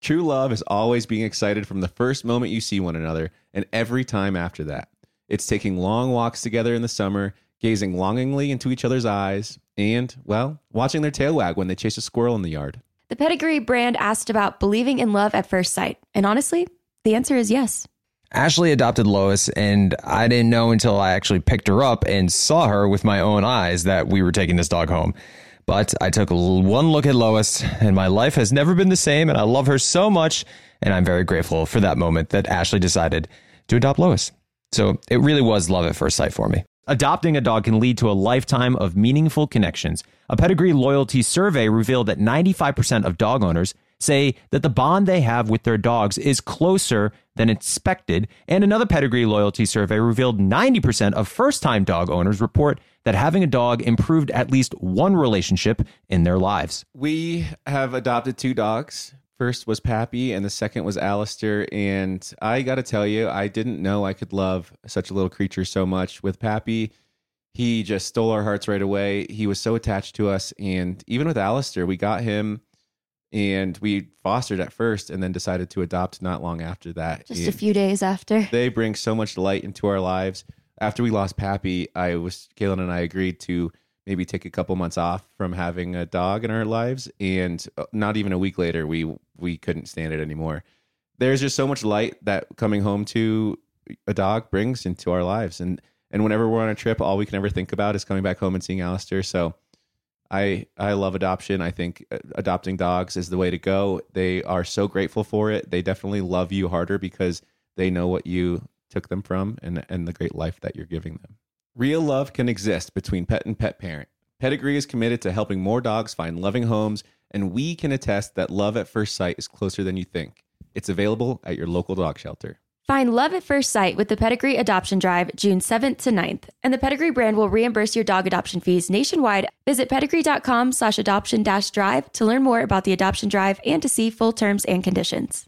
True love is always being excited from the first moment you see one another and every time after that. It's taking long walks together in the summer, gazing longingly into each other's eyes, and, well, watching their tail wag when they chase a squirrel in the yard. The Pedigree brand asked about believing in love at first sight. And honestly, the answer is yes. Ashley adopted Lois, and I didn't know until I actually picked her up and saw her with my own eyes that we were taking this dog home. But I took one look at Lois, and my life has never been the same, and I love her so much. And I'm very grateful for that moment that Ashley decided to adopt Lois. So it really was love at first sight for me. Adopting a dog can lead to a lifetime of meaningful connections. A pedigree loyalty survey revealed that 95% of dog owners say that the bond they have with their dogs is closer than expected. And another pedigree loyalty survey revealed 90% of first time dog owners report that having a dog improved at least one relationship in their lives. We have adopted two dogs. First was Pappy, and the second was Alistair. And I got to tell you, I didn't know I could love such a little creature so much. With Pappy, he just stole our hearts right away. He was so attached to us. And even with Alistair, we got him and we fostered at first and then decided to adopt not long after that. Just a few days after. They bring so much light into our lives. After we lost Pappy, I was Caelynn and I agreed to maybe take a couple months off from having a dog in our lives. And uh, not even a week later, we we couldn't stand it anymore. There's just so much light that coming home to a dog brings into our lives. And and whenever we're on a trip, all we can ever think about is coming back home and seeing Alistair. So I I love adoption. I think uh, adopting dogs is the way to go. They are so grateful for it. They definitely love you harder because they know what you took them from and and the great life that you're giving them. Real love can exist between pet and pet parent. Pedigree is committed to helping more dogs find loving homes, and we can attest that love at first sight is closer than you think. It's available at your local dog shelter. Find love at first sight with the Pedigree Adoption Drive June 7th to 9th, and the Pedigree brand will reimburse your dog adoption fees nationwide. Visit pedigree.com slash adoption dash drive to learn more about the adoption drive and to see full terms and conditions.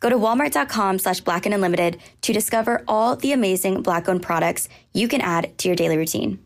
Go to walmart.com slash black and unlimited to discover all the amazing black owned products you can add to your daily routine.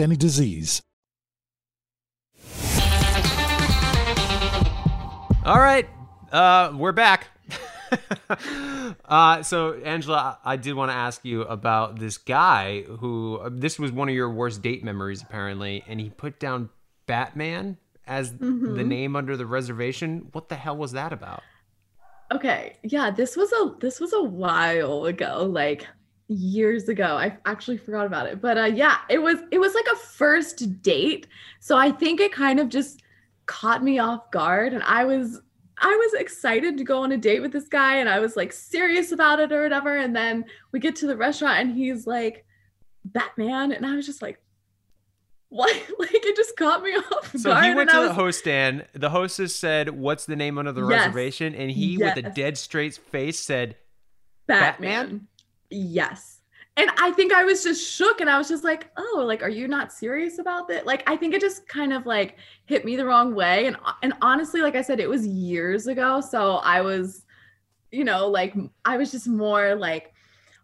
any disease. All right, uh, we're back. uh, so, Angela, I did want to ask you about this guy who uh, this was one of your worst date memories, apparently, and he put down Batman as the Mhm. name under the reservation. What the hell was that about? Okay, yeah, this was a this was a while ago, like years ago. I actually forgot about it. But uh yeah, it was it was like a first date. So I think it kind of just caught me off guard and I was I was excited to go on a date with this guy and I was like serious about it or whatever and then we get to the restaurant and he's like Batman and I was just like what? like it just caught me off So guard he went to the host stand. The hostess said, "What's the name under the Yes. reservation?" And he, with a dead straight face, said, Batman. Yes. And I think I was just shook and I was just like, oh, like, are you not serious about that? Like, I think it just kind of like hit me the wrong way. And uh, and honestly, like I said, it was years ago. So I was, you know, like I was just more like,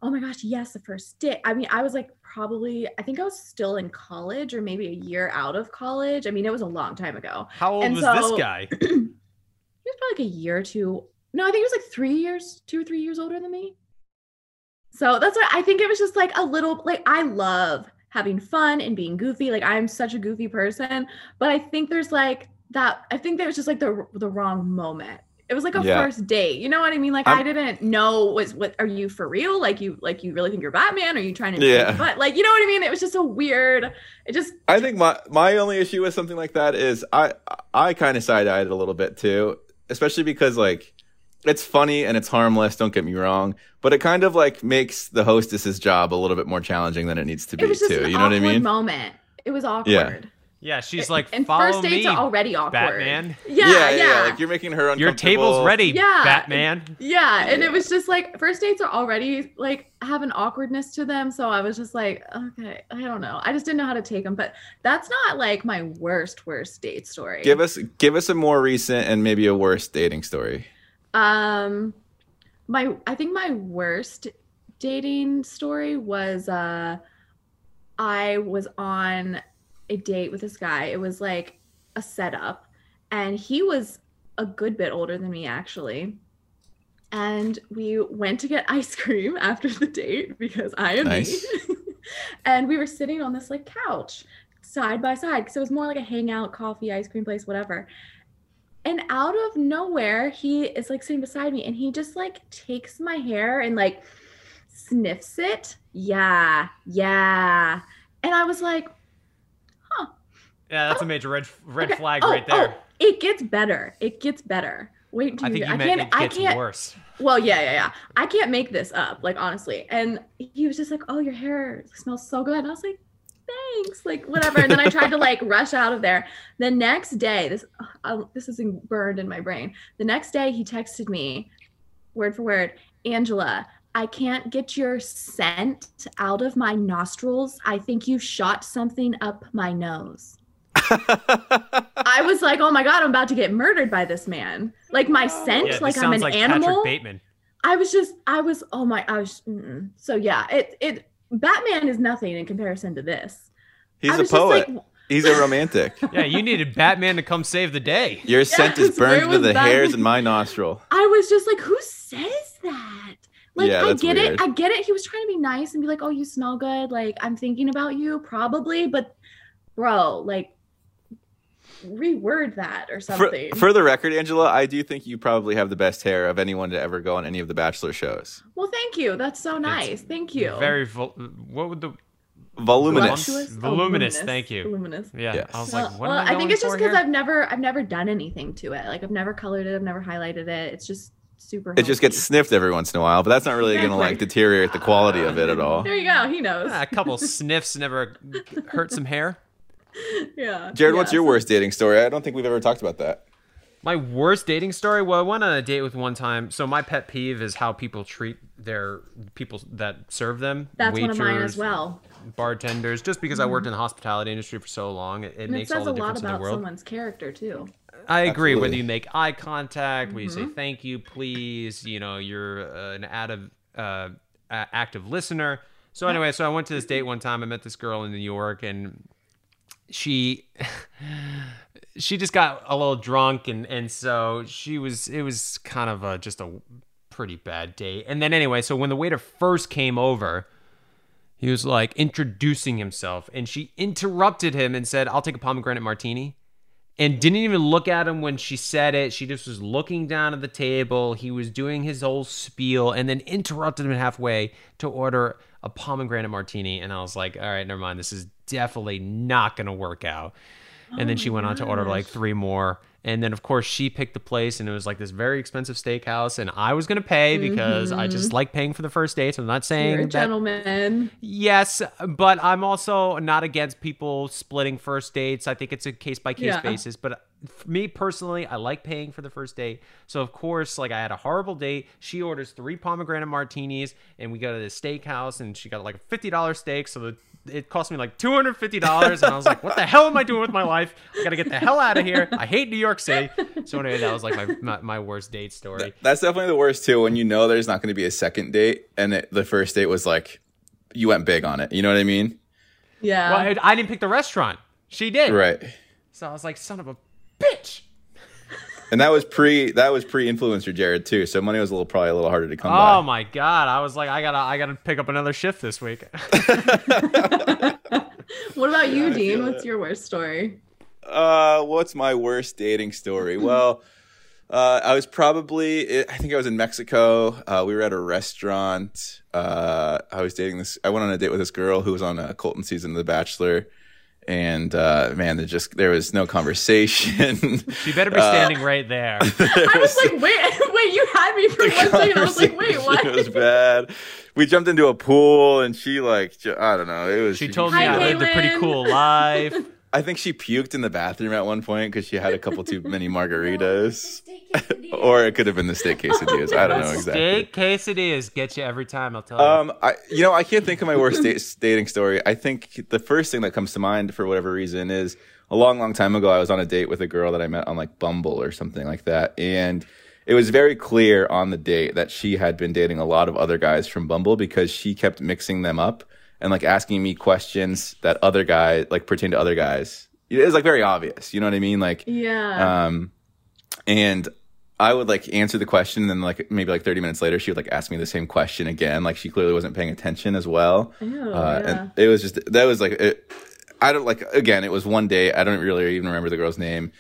oh my gosh, yes, the first date. I mean, I was like probably, I think I was still in college or maybe a year out of college. I mean, it was a long time ago. "How old And was so- this guy?" he was probably like a year or two. No, I think he was like three years, two or three years older than me. So that's why I think it was just like a little like I love having fun and being goofy. Like I'm such a goofy person, but I think there's like that. I think that was just like the the wrong moment. It was like a Yeah. first date. You know what I mean? Like I I'm- didn't know was what are you for real? Like you like you really think you're Batman? Are you trying to Yeah. But like you know what I mean? It was just a weird. It just I think my my only issue with something like that is I I kind of side eyed it a little bit too, especially because like it's funny and it's harmless. Don't get me wrong, but it kind of like makes the hostess's job a little bit more challenging than it needs to be it was just too. an You know what I awkward mean? moment. It was awkward. Yeah, Yeah, she's like, and follow first dates me, are already awkward. Batman. Yeah, yeah. Like you're making her uncomfortable. Your table's ready, Yeah. Batman. Yeah, and it was just like first dates are already like have an awkwardness to them, so I was just like, okay, I don't know. I just didn't know how to take them, but that's not like my worst worst date story. Give us give us a more recent and maybe a worse dating story. Um, my I think my worst dating story was uh, I was on a date with this guy. It was like a setup, and he was a good bit older than me actually. And we went to get ice cream after the date because I am Nice. me. and we were sitting on this like couch side by side because it was more like a hangout, coffee, ice cream place, whatever. And out of nowhere, he is like sitting beside me and he just like takes my hair and like sniffs it. Yeah, yeah. And I was like, huh. Yeah, that's a oh, major red red okay, flag oh, right there. oh, it gets better. It gets better. Wait until I think you, I meant can't it I can't worse. well, yeah, yeah, yeah. I can't make this up, like honestly. And he was just like, "Oh, your hair smells so good." And I was like, "Thanks," like whatever. And then I tried to like rush out of there. The next day, this uh, this is in- burned in my brain. The next day, he texted me, word for word, Angela. I can't get your scent out of my nostrils. I think you shot something up my nose. I was like, oh my God, I'm about to get murdered by this man. Like my scent, Yeah, like I'm sounds an like animal. Patrick Bateman. I was just, I was, oh my, I was, mm-mm. so yeah, it, it, Batman is nothing in comparison to this. He's a poet. like- He's a romantic. Yeah, you needed Batman to come save the day. Your scent is burned into was the that? hairs in my nostril. I was just like, who says that? Like, Yeah, I that's get weird. it. I get it. He was trying to be nice and be like, oh, you smell good. Like, I'm thinking about you, probably. But, bro, like, reword that or something. for the record, Angela, I do think you probably have the best hair of anyone to ever go on any of the Bachelor shows. well, thank you. That's so nice. Thank you. Very vol- what would the Voluminous. Voluptuous? Oh, voluminous? Thank you. Voluminous. Yeah, Yes. I was Well, like, what well, am I, I think it's just because? I've never, I've never done anything to it. Like, I've never colored it. I've never highlighted it. It's just super. It just gets sniffed every once in a while, but that's not really going to like Exactly. deteriorate the quality of it at all. There you go. He knows. Ah, a couple sniffs never hurt some hair. yeah. Jared, what's your so- worst dating story? I don't think we've ever talked about that. My worst dating story. Well, I went on a date with one time. So my pet peeve is how people treat their people that serve them. That's one of mine as well. Bartenders. Just because I worked in the hospitality industry for so long, it, it And it makes all says the a lot difference in the about world. someone's character too. I agree. Whether you make eye contact, whether you say Mhm. thank you, please, you know, you're uh, an active, uh, active listener. So anyway, so I went to this date one time. I met this girl in New York, and she, she just got a little drunk, and and so she was. It was kind of a, just a pretty bad date. And then anyway, so when the waiter first came over. He was like introducing himself, and she interrupted him and said, I'll take a pomegranate martini and didn't even look at him when she said it. She just was looking down at the table. He was doing his whole spiel and then interrupted him halfway to order a pomegranate martini. And I was like, all right, never mind. This is definitely not going to work out. And then Oh she went on to order like three more. And then, of course, she picked the place, and it was like this very expensive steakhouse. And I was going to pay because I just Mhm. like paying for the first dates. I'm not saying You're a that gentleman. Yes, but I'm also not against people splitting first dates. I think it's a case by case basis. But me personally, I like paying for the first date. So of course, like I had a horrible date. She orders three pomegranate martinis, and we go to the steakhouse, and she got like a fifty dollars steak. So the, it cost me like two hundred fifty dollars, and I was like, "What the hell am I doing with my life? I gotta get the hell out of here. I hate New York City." So anyway, that was like my my, my worst date story. That's definitely the worst too. When you know there's not going to be a second date, and it, the first date was like you went big on it. You know what I mean? Yeah. Well, I, I didn't pick the restaurant. She did. Right. So I was like, "Son of a bitch." And that was pre that was pre influencer Jared too. So money was a little probably a little harder to come Oh by. my god! I was like, I gotta, I gotta pick up another shift this week. What about you, Dean? What's your worst story? Uh, what's my worst dating story? Well, uh, I was probably I think I was in Mexico. Uh, we were at a restaurant. Uh, I was dating this. I went on a date with this girl who was on a Colton season of The Bachelor. And uh, man, there just there was no conversation. She better be Uh, standing right there. I was like, wait, wait, you had me for one second. I was like, wait, what? It was bad. We jumped into a pool, and she like I don't know. It was She told me I lived a pretty cool life. I think she puked in the bathroom at one point because she had a couple too many margaritas, or it could have been the steak quesadillas. I don't know exactly. Steak quesadillas get you every time. I'll tell you. Um, I you know I can't think of my worst date, dating story. I think the first thing that comes to mind for whatever reason is a long, long time ago. I was on a date with a girl that I met on like Bumble or something like that, and it was very clear on the date that she had been dating a lot of other guys from Bumble because she kept mixing them up and like asking me questions that other guy like pertain to other guys. It was like very obvious. You know what I mean? Like Yeah. um, and I would like answer the question, and then like maybe like thirty minutes later, she would like ask me the same question again. Like she clearly wasn't paying attention as well. Ew, uh, yeah. And it was just that was like it, I don't like again. It was one day. I don't really even remember the girl's name.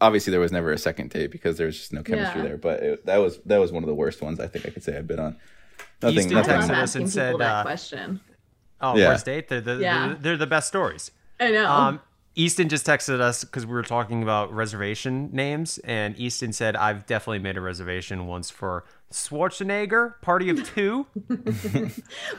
Obviously, there was never a second date because there was just no chemistry Yeah. there. But it, that was that was one of the worst ones I think I could say I've been on. Nothing. Easton nothing. texted us and said, that uh, question. Oh, Yeah. worst date? They're the, Yeah. they're, they're the best stories. I know. Um, Easton just texted us because we were talking about reservation names, and Easton said, "I've definitely made a reservation once for Schwarzenegger, Party of Two. but uh,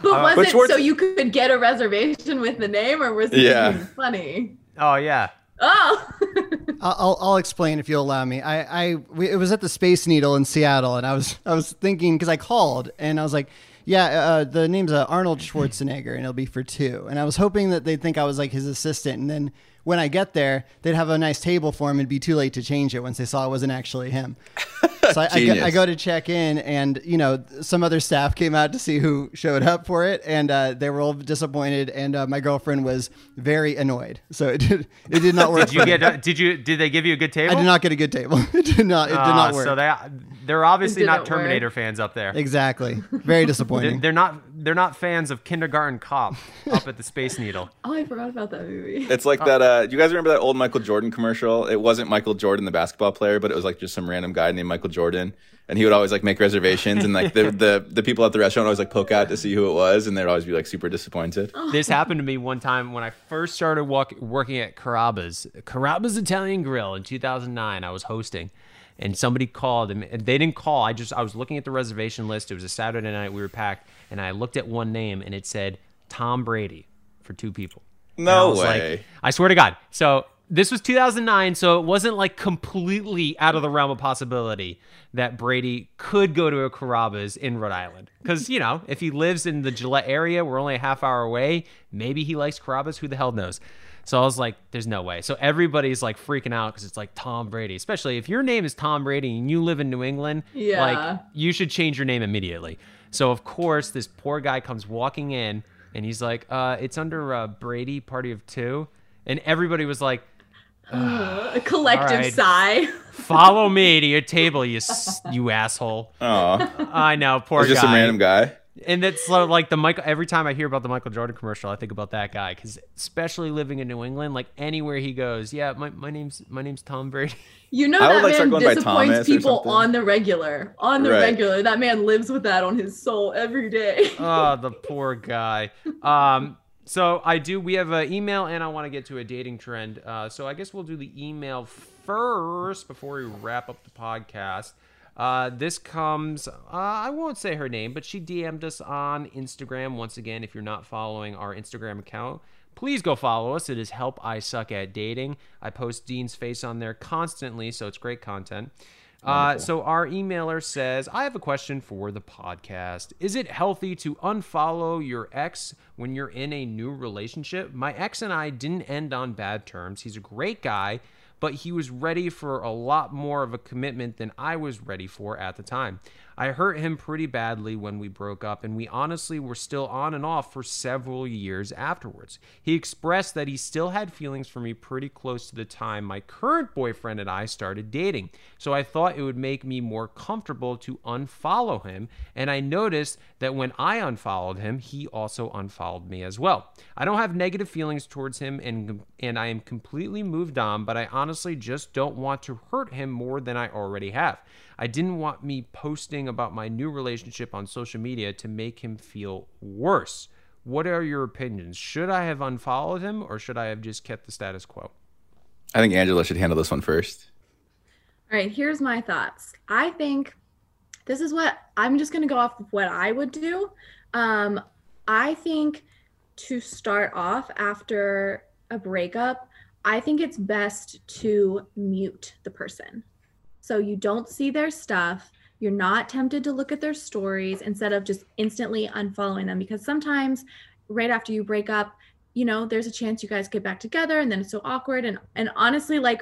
was but it Schwarz- so you could get a reservation with the name, or was it Yeah. funny? Oh yeah, Oh, I'll, I'll explain if you'll allow me. I, I we, it was at the Space Needle in Seattle, and I was I was thinking because I called and I was like, yeah, uh, the name's uh, Arnold Schwarzenegger, and it'll be for two. And I was hoping that they'd think I was like his assistant, and then when I get there, they'd have a nice table for him. It'd be too late to change it once they saw it wasn't actually him. So I, I, go, I go to check in, and you know, some other staff came out to see who showed up for it, and uh, they were all disappointed. And uh, my girlfriend was very annoyed. So it did, it did not work. did you get? A, did you? Did they give you a good table? I did not get a good table. it did not. It did Ah, not work. So they they're obviously not didn't work. Terminator fans up there. Exactly. Very They're, disappointing. they're not they're not fans of Kindergarten Cop up at the Space Needle. oh, I forgot about that movie. It's like that. Uh, do you guys remember that old Michael Jordan commercial? It wasn't Michael Jordan, the basketball player, but it was like just some random guy named Michael Jordan, and he would always like make reservations, and like the the, the people at the restaurant would always like poke out to see who it was, and they'd always be like super disappointed. This happened to me one time when I first started walk, working at Carrabba's, Carrabba's Italian Grill in 2009. I was hosting, and somebody called, and they didn't call. I just I was looking at the reservation list. It was a Saturday night. We were packed, and I looked at one name, and it said Tom Brady for two people. And I No like- way. I swear to God. So this was 2009, so it wasn't like completely out of the realm of possibility that Brady could go to a Carrabba's in Rhode Island. Because, you know, if he lives in the Gillette area, we're only a half hour away, maybe he likes Carrabba's, who the hell knows? So I was like, there's no way. So everybody's like freaking out because it's like Tom Brady, especially if your name is Tom Brady and you live in New England, Yeah. like you should change your name immediately. So of course, this poor guy comes walking in and he's like, uh, it's under uh, Brady Party of Two. And everybody was like, a collective All right. sigh. follow me to your table, you you asshole. Oh, I know, poor It's just guy. some random guy. And it's like the Michael. Every time I hear about the Michael Jordan commercial, I think about that guy because, especially living in New England, like anywhere he goes, yeah, my, my name's my name's Tom Brady. You know I that like, man disappoints people on the regular. On the Right. regular, that man lives with that on his soul every day. oh, the poor guy. Um, so I do. We have an email, and I want to get to a dating trend. Uh, so I guess we'll do the email first before we wrap up the podcast. Uh, this comes. Uh, I won't say her name, but she DM'd us on Instagram. Once again, if you're not following our Instagram account, please go follow us. It is Help I Suck at Dating. I post Dean's face on there constantly, so it's great content. Uh, so our emailer says, I have a question for the podcast. Is it healthy to unfollow your ex when you're in a new relationship? My ex and I didn't end on bad terms. He's a great guy, but he was ready for a lot more of a commitment than I was ready for at the time. I hurt him pretty badly when we broke up, and we honestly were still on and off for several years afterwards. He expressed that he still had feelings for me pretty close to the time my current boyfriend and I started dating, so I thought it would make me more comfortable to unfollow him, and I noticed that when I unfollowed him, he also unfollowed me as well. I don't have negative feelings towards him, and, and I am completely moved on, but I honestly just don't want to hurt him more than I already have. I didn't want me posting about my new relationship on social media to make him feel worse. What are your opinions? Should I have unfollowed him or should I have just kept the status quo? I think Angela should handle this one first. All right, here's my thoughts. I think this is what I'm just going to go off of what I would do. Um, I think to start off after a breakup, I think it's best to mute the person. So you don't see their stuff. You're not tempted to look at their stories instead of just instantly unfollowing them because sometimes right after you break up, you know, there's a chance you guys get back together and then it's so awkward and and honestly like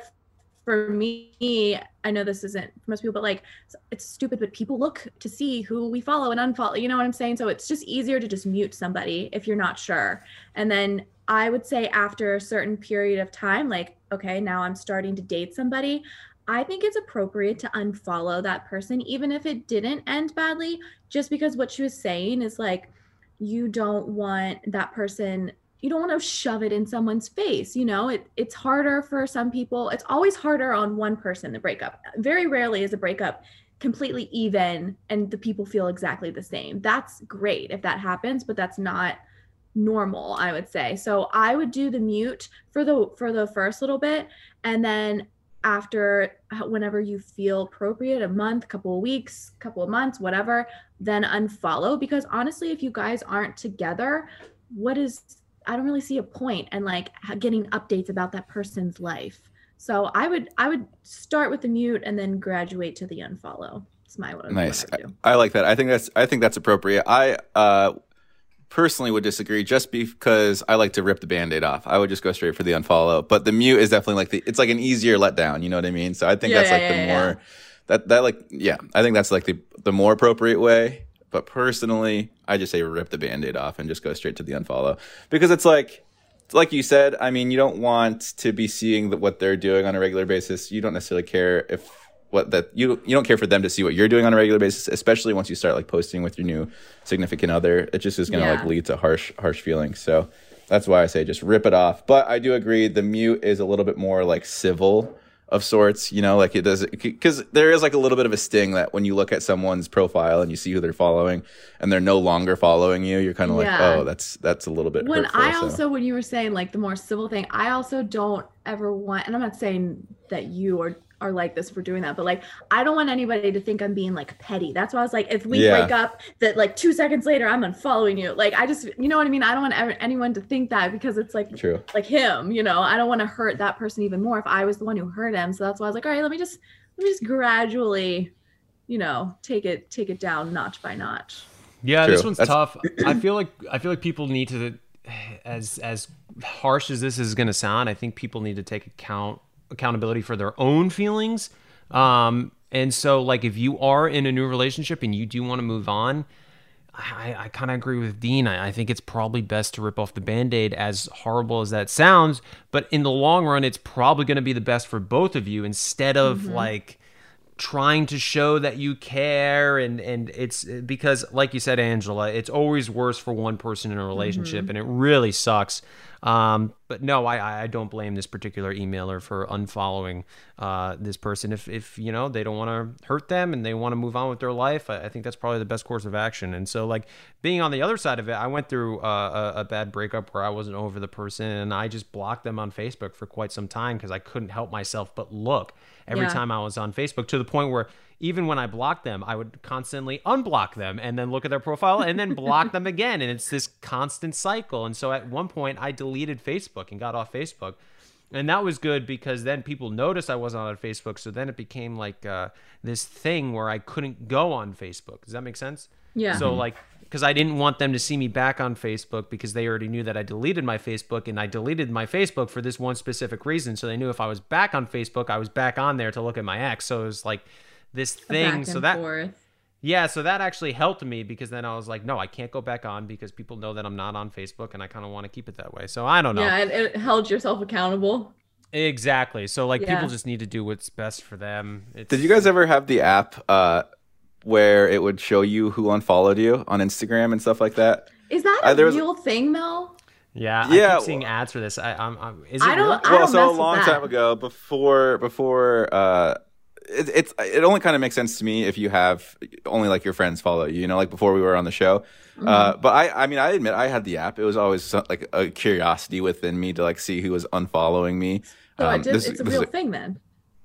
for me, I know this isn't for most people, but like it's stupid, but people look to see who we follow and unfollow. You know what I'm saying? So it's just easier to just mute somebody if you're not sure. And then I would say after a certain period of time, like, okay, now I'm starting to date somebody. I think it's appropriate to unfollow that person, even if it didn't end badly, just because what she was saying is like, you don't want that person you don't want to shove it in someone's face you know? It, it's harder for some people it's always harder on one person to break up. Very rarely is a breakup completely even and the people feel exactly the same. That's great if that happens but that's not normal i would say. So i would do the mute for the for the first little bit and then after whenever you feel appropriate a month couple of weeks couple of months whatever then unfollow because honestly if you guys aren't together what is I don't really see a point and like getting updates about that person's life. So I would I would start with the mute and then graduate to the unfollow. It's my what nice. I, I, like that. I think that's I think that's appropriate. I uh, personally would disagree just because I like to rip the band-aid off. I would just go straight for the unfollow. But the mute is definitely like the it's like an easier letdown, you know what I mean? So I think yeah, that's like yeah, the yeah, more that that like yeah, I think that's like the the more appropriate way. But personally, I just say rip the band-aid off and just go straight to the unfollow because it's like like you said, I mean, you don't want to be seeing what they're doing on a regular basis. You don't necessarily care if what that you you don't care for them to see what you're doing on a regular basis, especially once you start like posting with your new significant other. It just is going to yeah. like lead to harsh harsh feelings. So that's why I say just rip it off. But I do agree the mute is a little bit more like civil of sorts, you know, like it does because there is like a little bit of a sting that when you look at someone's profile and you see who they're following and they're no longer following you, you're kind of yeah. like, oh, that's that's a little bit. When hurtful, I also, so. when you were saying like the more civil thing, I also don't ever want, and I'm not saying that you or are like this for doing that. But like i don't want anybody to think i'm being like petty. That's why i was like if we yeah. break up that like two seconds later i'm unfollowing you. Like i just you know what i mean? I don't want ever, anyone to think that because it's like True. like him you know? I don't want to hurt that person even more if i was the one who hurt him. So that's why i was like all right let me just let me just gradually you know take it take it down notch by notch. Yeah True. this one's that's- tough. I feel like i feel like people need to as as harsh as this is going to sound i think people need to take account accountability for their own feelings. Um, and so, like, if you are in a new relationship and you do want to move on, I, I kind of agree with Dean. I, I, think it's probably best to rip off the band aid, as horrible as that sounds. But in the long run, it's probably going to be the best for both of you instead of mm-hmm. like trying to show that you care and and it's because like you said angela it's always worse for one person in a relationship mm-hmm. and it really sucks um, but no, I, I don't blame this particular emailer for unfollowing uh, this person. If, if you know they don't want to hurt them and they want to move on with their life, I, I, think that's probably the best course of action. And so, like being on the other side of it, I went through uh, a, a, bad breakup where I wasn't over the person, and I just blocked them on Facebook for quite some time because I couldn't help myself but look every yeah. time I was on Facebook to the point where even when I blocked them, I would constantly unblock them and then look at their profile and then block them again. And it's this constant cycle. And so at one point, I deleted Facebook and got off Facebook. And that was good because then people noticed I wasn't on Facebook. So then it became like uh, this thing where I couldn't go on Facebook. Does that make sense? Yeah. So, like, because I didn't want them to see me back on Facebook because they already knew that I deleted my Facebook and I deleted my Facebook for this one specific reason. So they knew if I was back on Facebook, I was back on there to look at my ex. So it was like this thing. so that forth. yeah, so that actually helped me because then I was like, no, I can't go back on because people know that I'm not on Facebook and I kind of want to keep it that way. So I don't know. Yeah, it, it held yourself accountable. Exactly. So like yeah. people just need to do what's best for them. It's, Did you guys ever have the app uh, where it would show you who unfollowed you on Instagram and stuff like that? Is that a uh, real was... thing, Mel? Yeah, yeah. I keep seeing ads for this. I, I'm, I'm is it I don't. Real? I well, don't so a long time ago, before before uh, it, it's it only kind of makes sense to me if you have only like your friends follow you. You know, like before we were on the show. Mm-hmm. Uh, but I, I mean, I admit I had the app. It was always like a curiosity within me to like see who was unfollowing me. So um, it did, this, it's a real thing then.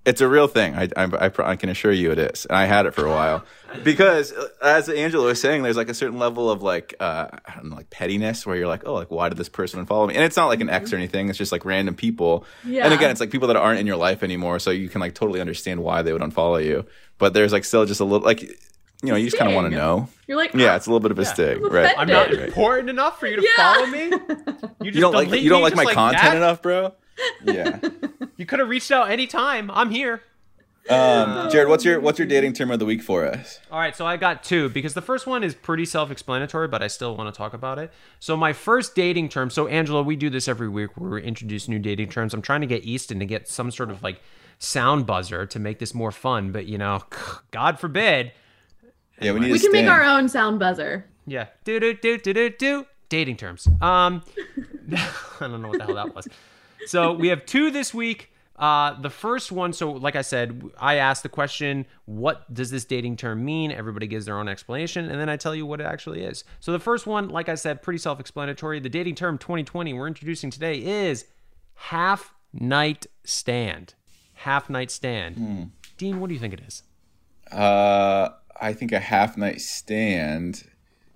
It's a real thing. I, I, I, I can assure you it is. And I had it for a while because, uh, as Angela was saying, there's like a certain level of like uh, I don't know, like pettiness where you're like, oh, like why did this person unfollow me? And it's not like an ex or anything. It's just like random people. Yeah. And again, it's like people that aren't in your life anymore, so you can like totally understand why they would unfollow you. But there's like still just a little like you know you just kind of want to know. You're like, yeah, "Ah, it's a little bit of a sting, I'm right? I'm not right. important enough for you to Yeah. follow me. You, just You don't like you don't like just my content that? enough, bro. Yeah. You could have reached out anytime. I'm here. Um, Jared, what's your what's your dating term of the week for us? All right, so I got two because the first one is pretty self explanatory, but I still want to talk about it. So, my first dating term, so Angela, we do this every week where we introduce new dating terms. I'm trying to get Easton to get some sort of like sound buzzer to make this more fun, but you know, God forbid. Yeah, we need We a can make our own sound buzzer. Yeah. Do, do, do, do, do, do. Dating terms. Um, I don't know what the hell that was. So, we have two this week. Uh, the first one, so like I said, I asked the question, what does this dating term mean? Everybody gives their own explanation, and then I tell you what it actually is. So the first one, like I said, pretty self explanatory. The dating term 2020 we're introducing today is half night stand. Half night stand. Dean, what do you think it is? Uh, I think a half night stand.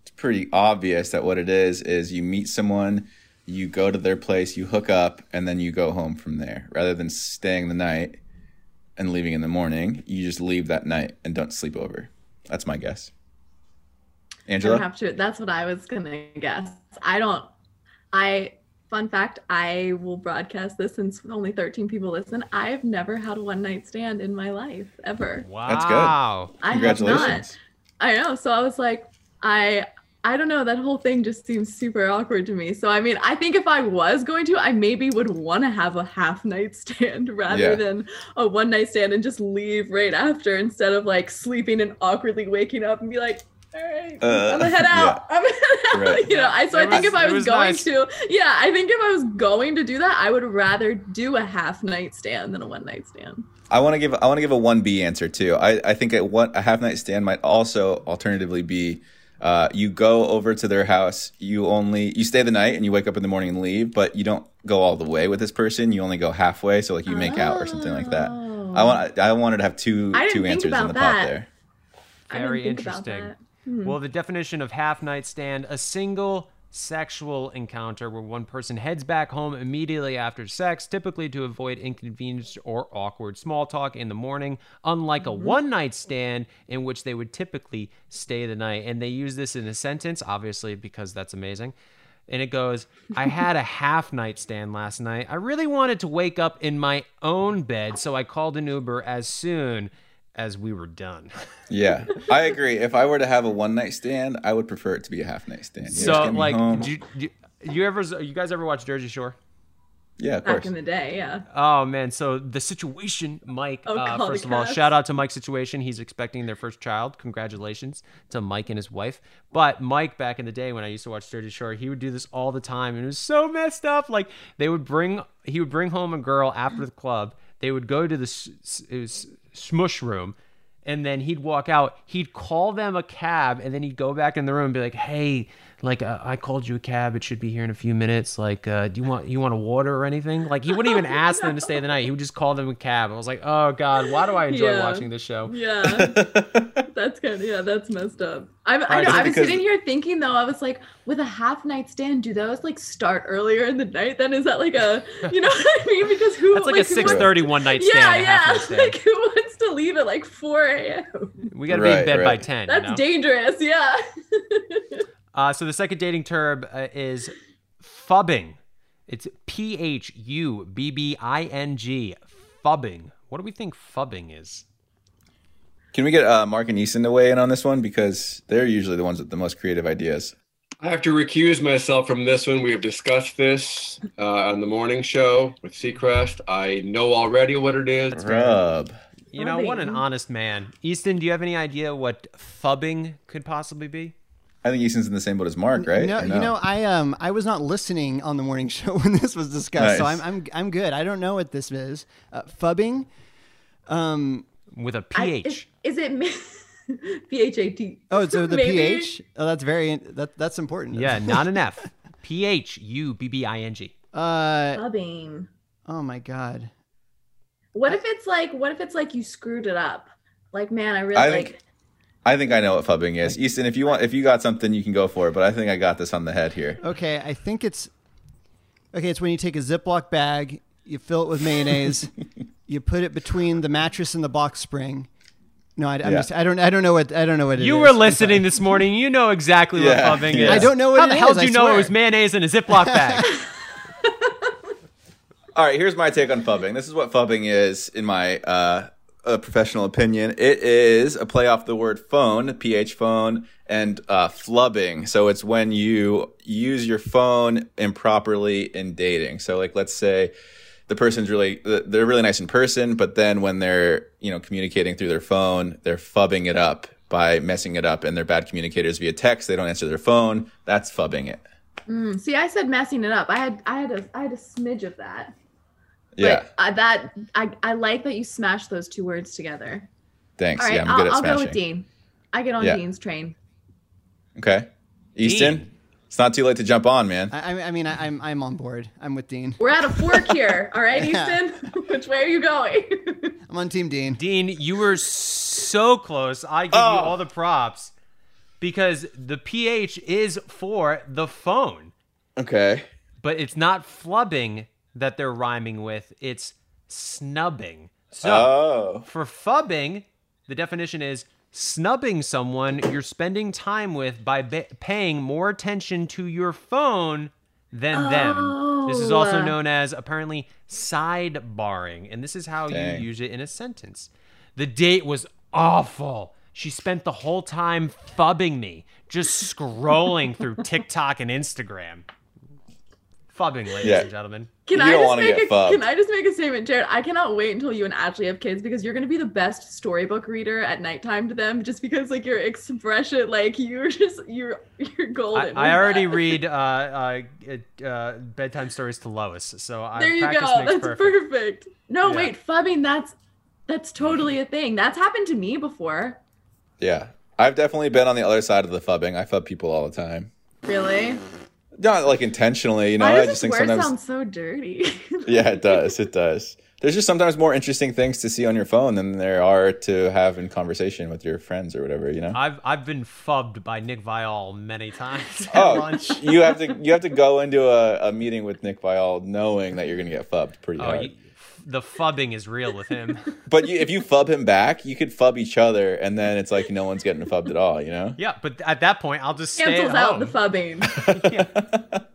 It's pretty obvious that what it is is you meet someone, you go to their place, you hook up, and then you go home from there. Rather than staying the night and leaving in the morning, you just leave that night and don't sleep over. That's my guess. Angela, don't have to. That's what I was gonna guess. I don't. I. Fun fact: I will broadcast this since only 13 people listen. I've never had a one night stand in my life ever. Wow. That's good. I have Congratulations. not. I know. So I was like, I. I don't know. That whole thing just seems super awkward to me. So I mean, I think if I was going to, I maybe would want to have a half night stand rather Yeah. than a one night stand and just leave right after instead of like sleeping and awkwardly waking up and be like, all right, Uh, I'm gonna head out. I'm gonna head out. Right. You know, I so I It think was- if I was, was going nice. to, yeah, I think if I was going to do that, I would rather do a half night stand than a one night stand. I want to give I want to give a one B answer too. I, I think a one a half night stand might also alternatively be uh, you go over to their house. You only you stay the night and you wake up in the morning and leave, but you don't go all the way with this person. You only go halfway, so like you make out or something like that. I want I wanted to have two two answers in the that. pot there. Very interesting. Hmm. Well, the definition of half night stand a single sexual encounter where one person heads back home immediately after sex, typically to avoid inconvenience or awkward small talk in the morning, unlike a mm-hmm. one night stand in which they would typically stay the night. And they use this in a sentence, obviously, because that's amazing. And it goes, I had a half night stand last night. I really wanted to wake up in my own bed, so I called an Uber as soon as we were done. Yeah, I agree. If I were to have a one night stand, I would prefer it to be a half night stand. You so like do you, do you, you ever you guys ever watch Jersey Shore? yeah, of course. Back course. in the day, yeah. Oh man, so the situation, Mike. Oh, uh, call the first of all, shout out to Mike's situation. He's expecting their first child. Congratulations to Mike and his wife. But Mike, back in the day when I used to watch Jersey Shore, he would do this all the time, and it was so messed up. Like they would bring, he would bring home a girl after the club. They would go to the smush room. And then he'd walk out. He'd call them a cab, and then he'd go back in the room and be like, "Hey, like uh, I called you a cab. It should be here in a few minutes. Like, uh, do you want you want a water or anything?" Like he wouldn't even ask them to stay the night. He would just call them a cab. I was like, "Oh God, why do I enjoy Yeah. watching this show?" Yeah. that's kind of yeah, that's messed up. I'm, I know. I was because- sitting here thinking though, I was like, with a half night stand, do those like start earlier in the night? Then is that like a, you know what I mean? Because who? That's like, a six thirty one night stand. a yeah. stand. Like who wants to leave at like 4 a.m.? we got to be in Right, bed by ten. That's you know? dangerous. Yeah. Uh, so the second dating term uh, is phubbing. It's P H U B B I N G. Phubbing. What do we think phubbing is? Can we get uh, Mark and Easton to weigh in on this one because they're usually the ones with the most creative ideas. I have to recuse myself from this one. We have discussed this uh, on the morning show with Seacrest. I know already what it is. Rub. You know, what an honest man. Easton, do you have any idea what phubbing could possibly be? I think Easton's in the same boat as Mark, right? No, Or you know, I um I was not listening on the morning show when this was discussed, so I'm I'm I'm good. I don't know what this is. Uh, phubbing, um, with a I- is, is it P H A T? oh, so the Maybe. pH. Oh, that's very that that's important. Yeah, not an F. P H U B B I N G. Uh, Phubbing. oh my god. What if it's like what if it's like you screwed it up? Like, man, I really I like think I think I know what phubbing is. Easton, if you want, if you got something, you can go for it. But I think I got this on the head here. Okay, I think it's okay. It's when you take a Ziploc bag, you fill it with mayonnaise, you put it between the mattress and the box spring. No, I, I'm Yeah. just I don't I don't know what I don't know what it You is. were I'm listening this morning. You know exactly Yeah, what phubbing yeah. is. I don't know what How it the hell is, do I you know it was mayonnaise in a Ziploc bag? All right, here's my take on phubbing. This is what phubbing is, in my uh, uh, professional opinion. It is a play off the word phone, ph phone, and uh, flubbing. So it's when you use your phone improperly in dating. So, like, let's say the person's really they're really nice in person, but then when they're you know communicating through their phone, they're phubbing it up by messing it up, and they're bad communicators via text. They don't answer their phone. That's phubbing it. Mm, see, I said messing it up. I had I had a I had a smidge of that. Yeah. But uh, that I I like that you smashed those two words together. Thanks. All right, yeah, I'm I'll, good at I'll go with Dean. I get on Yeah. Dean's train. Okay. Easton, it's not too late to jump on, man. I, I- I mean, I, I'm I'm on board. I'm with Dean. We're at a fork here. All right, Easton. Which way are you going? I'm on Team Dean. Dean, you were so close. I give you all the props because the pH is for the phone. Okay. But it's not flubbing that they're rhyming with, it's snubbing. So Oh. for phubbing, the definition is snubbing someone you're spending time with by ba- paying more attention to your phone than them. This is also Oh. known as apparently sidebarring, and this is how Dang. you use it in a sentence. The date was awful. She spent the whole time phubbing me, just scrolling through TikTok and Instagram. Phubbing, ladies Yeah. and gentlemen. Can You I don't just make get a phubbed. Can I just make a statement, Jared? I cannot wait until you and Ashley have kids because you're gonna be the best storybook reader at nighttime to them. Just because like your expression, like you're just you're you're I, golden. I with already that. read uh, uh, uh, uh, bedtime stories to Lois, so I There you go. That's perfect. perfect. No, Yeah. wait, phubbing. That's that's totally a thing. That's happened to me before. Yeah. I've definitely been on the other side of the phubbing. I phub people all the time. Really? Not like intentionally, you know. Why I just this think word sometimes. sound so dirty? yeah, it does. It does. There's just sometimes more interesting things to see on your phone than there are to have in conversation with your friends or whatever. You know. I've I've been phubbed by Nick Viall many times at Oh, lunch. you have to you have to go into a, a meeting with Nick Viall knowing that you're gonna get phubbed pretty Oh, hard. you, the phubbing is real with him. But you, if you phub him back, you could phub each other, and then it's like no one's getting phubbed at all. You know? yeah, but at that point, I'll just stay Cancels at out home. the phubbing.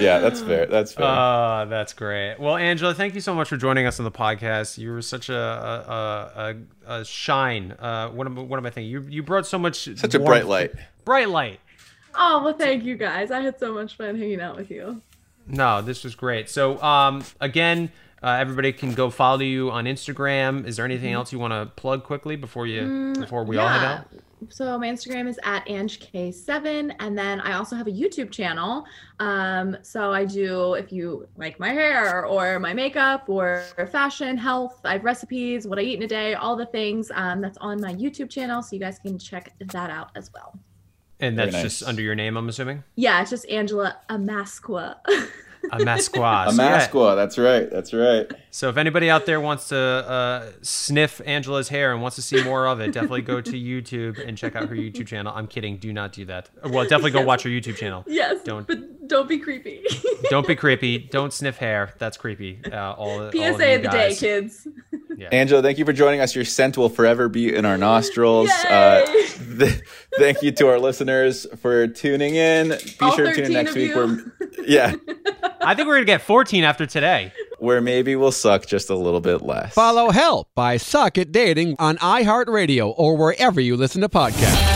Yeah, that's fair. That's fair. Uh, that's great. Well, Angela, thank you so much for joining us on the podcast. You were such a a, a, a shine. Uh, what am what am I thinking? You you brought so much Such a bright light. Bright light. oh well, thank you guys. I had so much fun hanging out with you. No, this was great. So, um, again, uh, everybody can go follow you on Instagram. Is there anything else you want to plug quickly before you Mm, before we all head out? So my Instagram is at AngeK7, and then I also have a YouTube channel. Um, so I do if you like my hair or my makeup or fashion, health, I have recipes, what I eat in a day, all the things. Um, that's on my YouTube channel, so you guys can check that out as well. And Very that's just under your name, I'm assuming. Yeah, it's just Angela Amezcua. Amezcua. A So, yeah. That's right. That's right. So if anybody out there wants to uh, sniff Angela's hair and wants to see more of it, definitely go to YouTube and check out her YouTube channel. I'm kidding. Do not do that. Well, definitely go watch her YouTube channel. yes, Don't but don't be creepy. don't be creepy. Don't sniff hair. That's creepy. Uh, all, all of PSA of the day, guys. kids. Angela, thank you for joining us. Your scent will forever be in our nostrils. Uh, th- thank you to our listeners for tuning in. Be All sure to tune in next week. you. Where, yeah, I think we're gonna get 14 after today. where maybe we'll suck just a little bit less. Follow Help I Suck at Dating on iHeartRadio or wherever you listen to podcasts.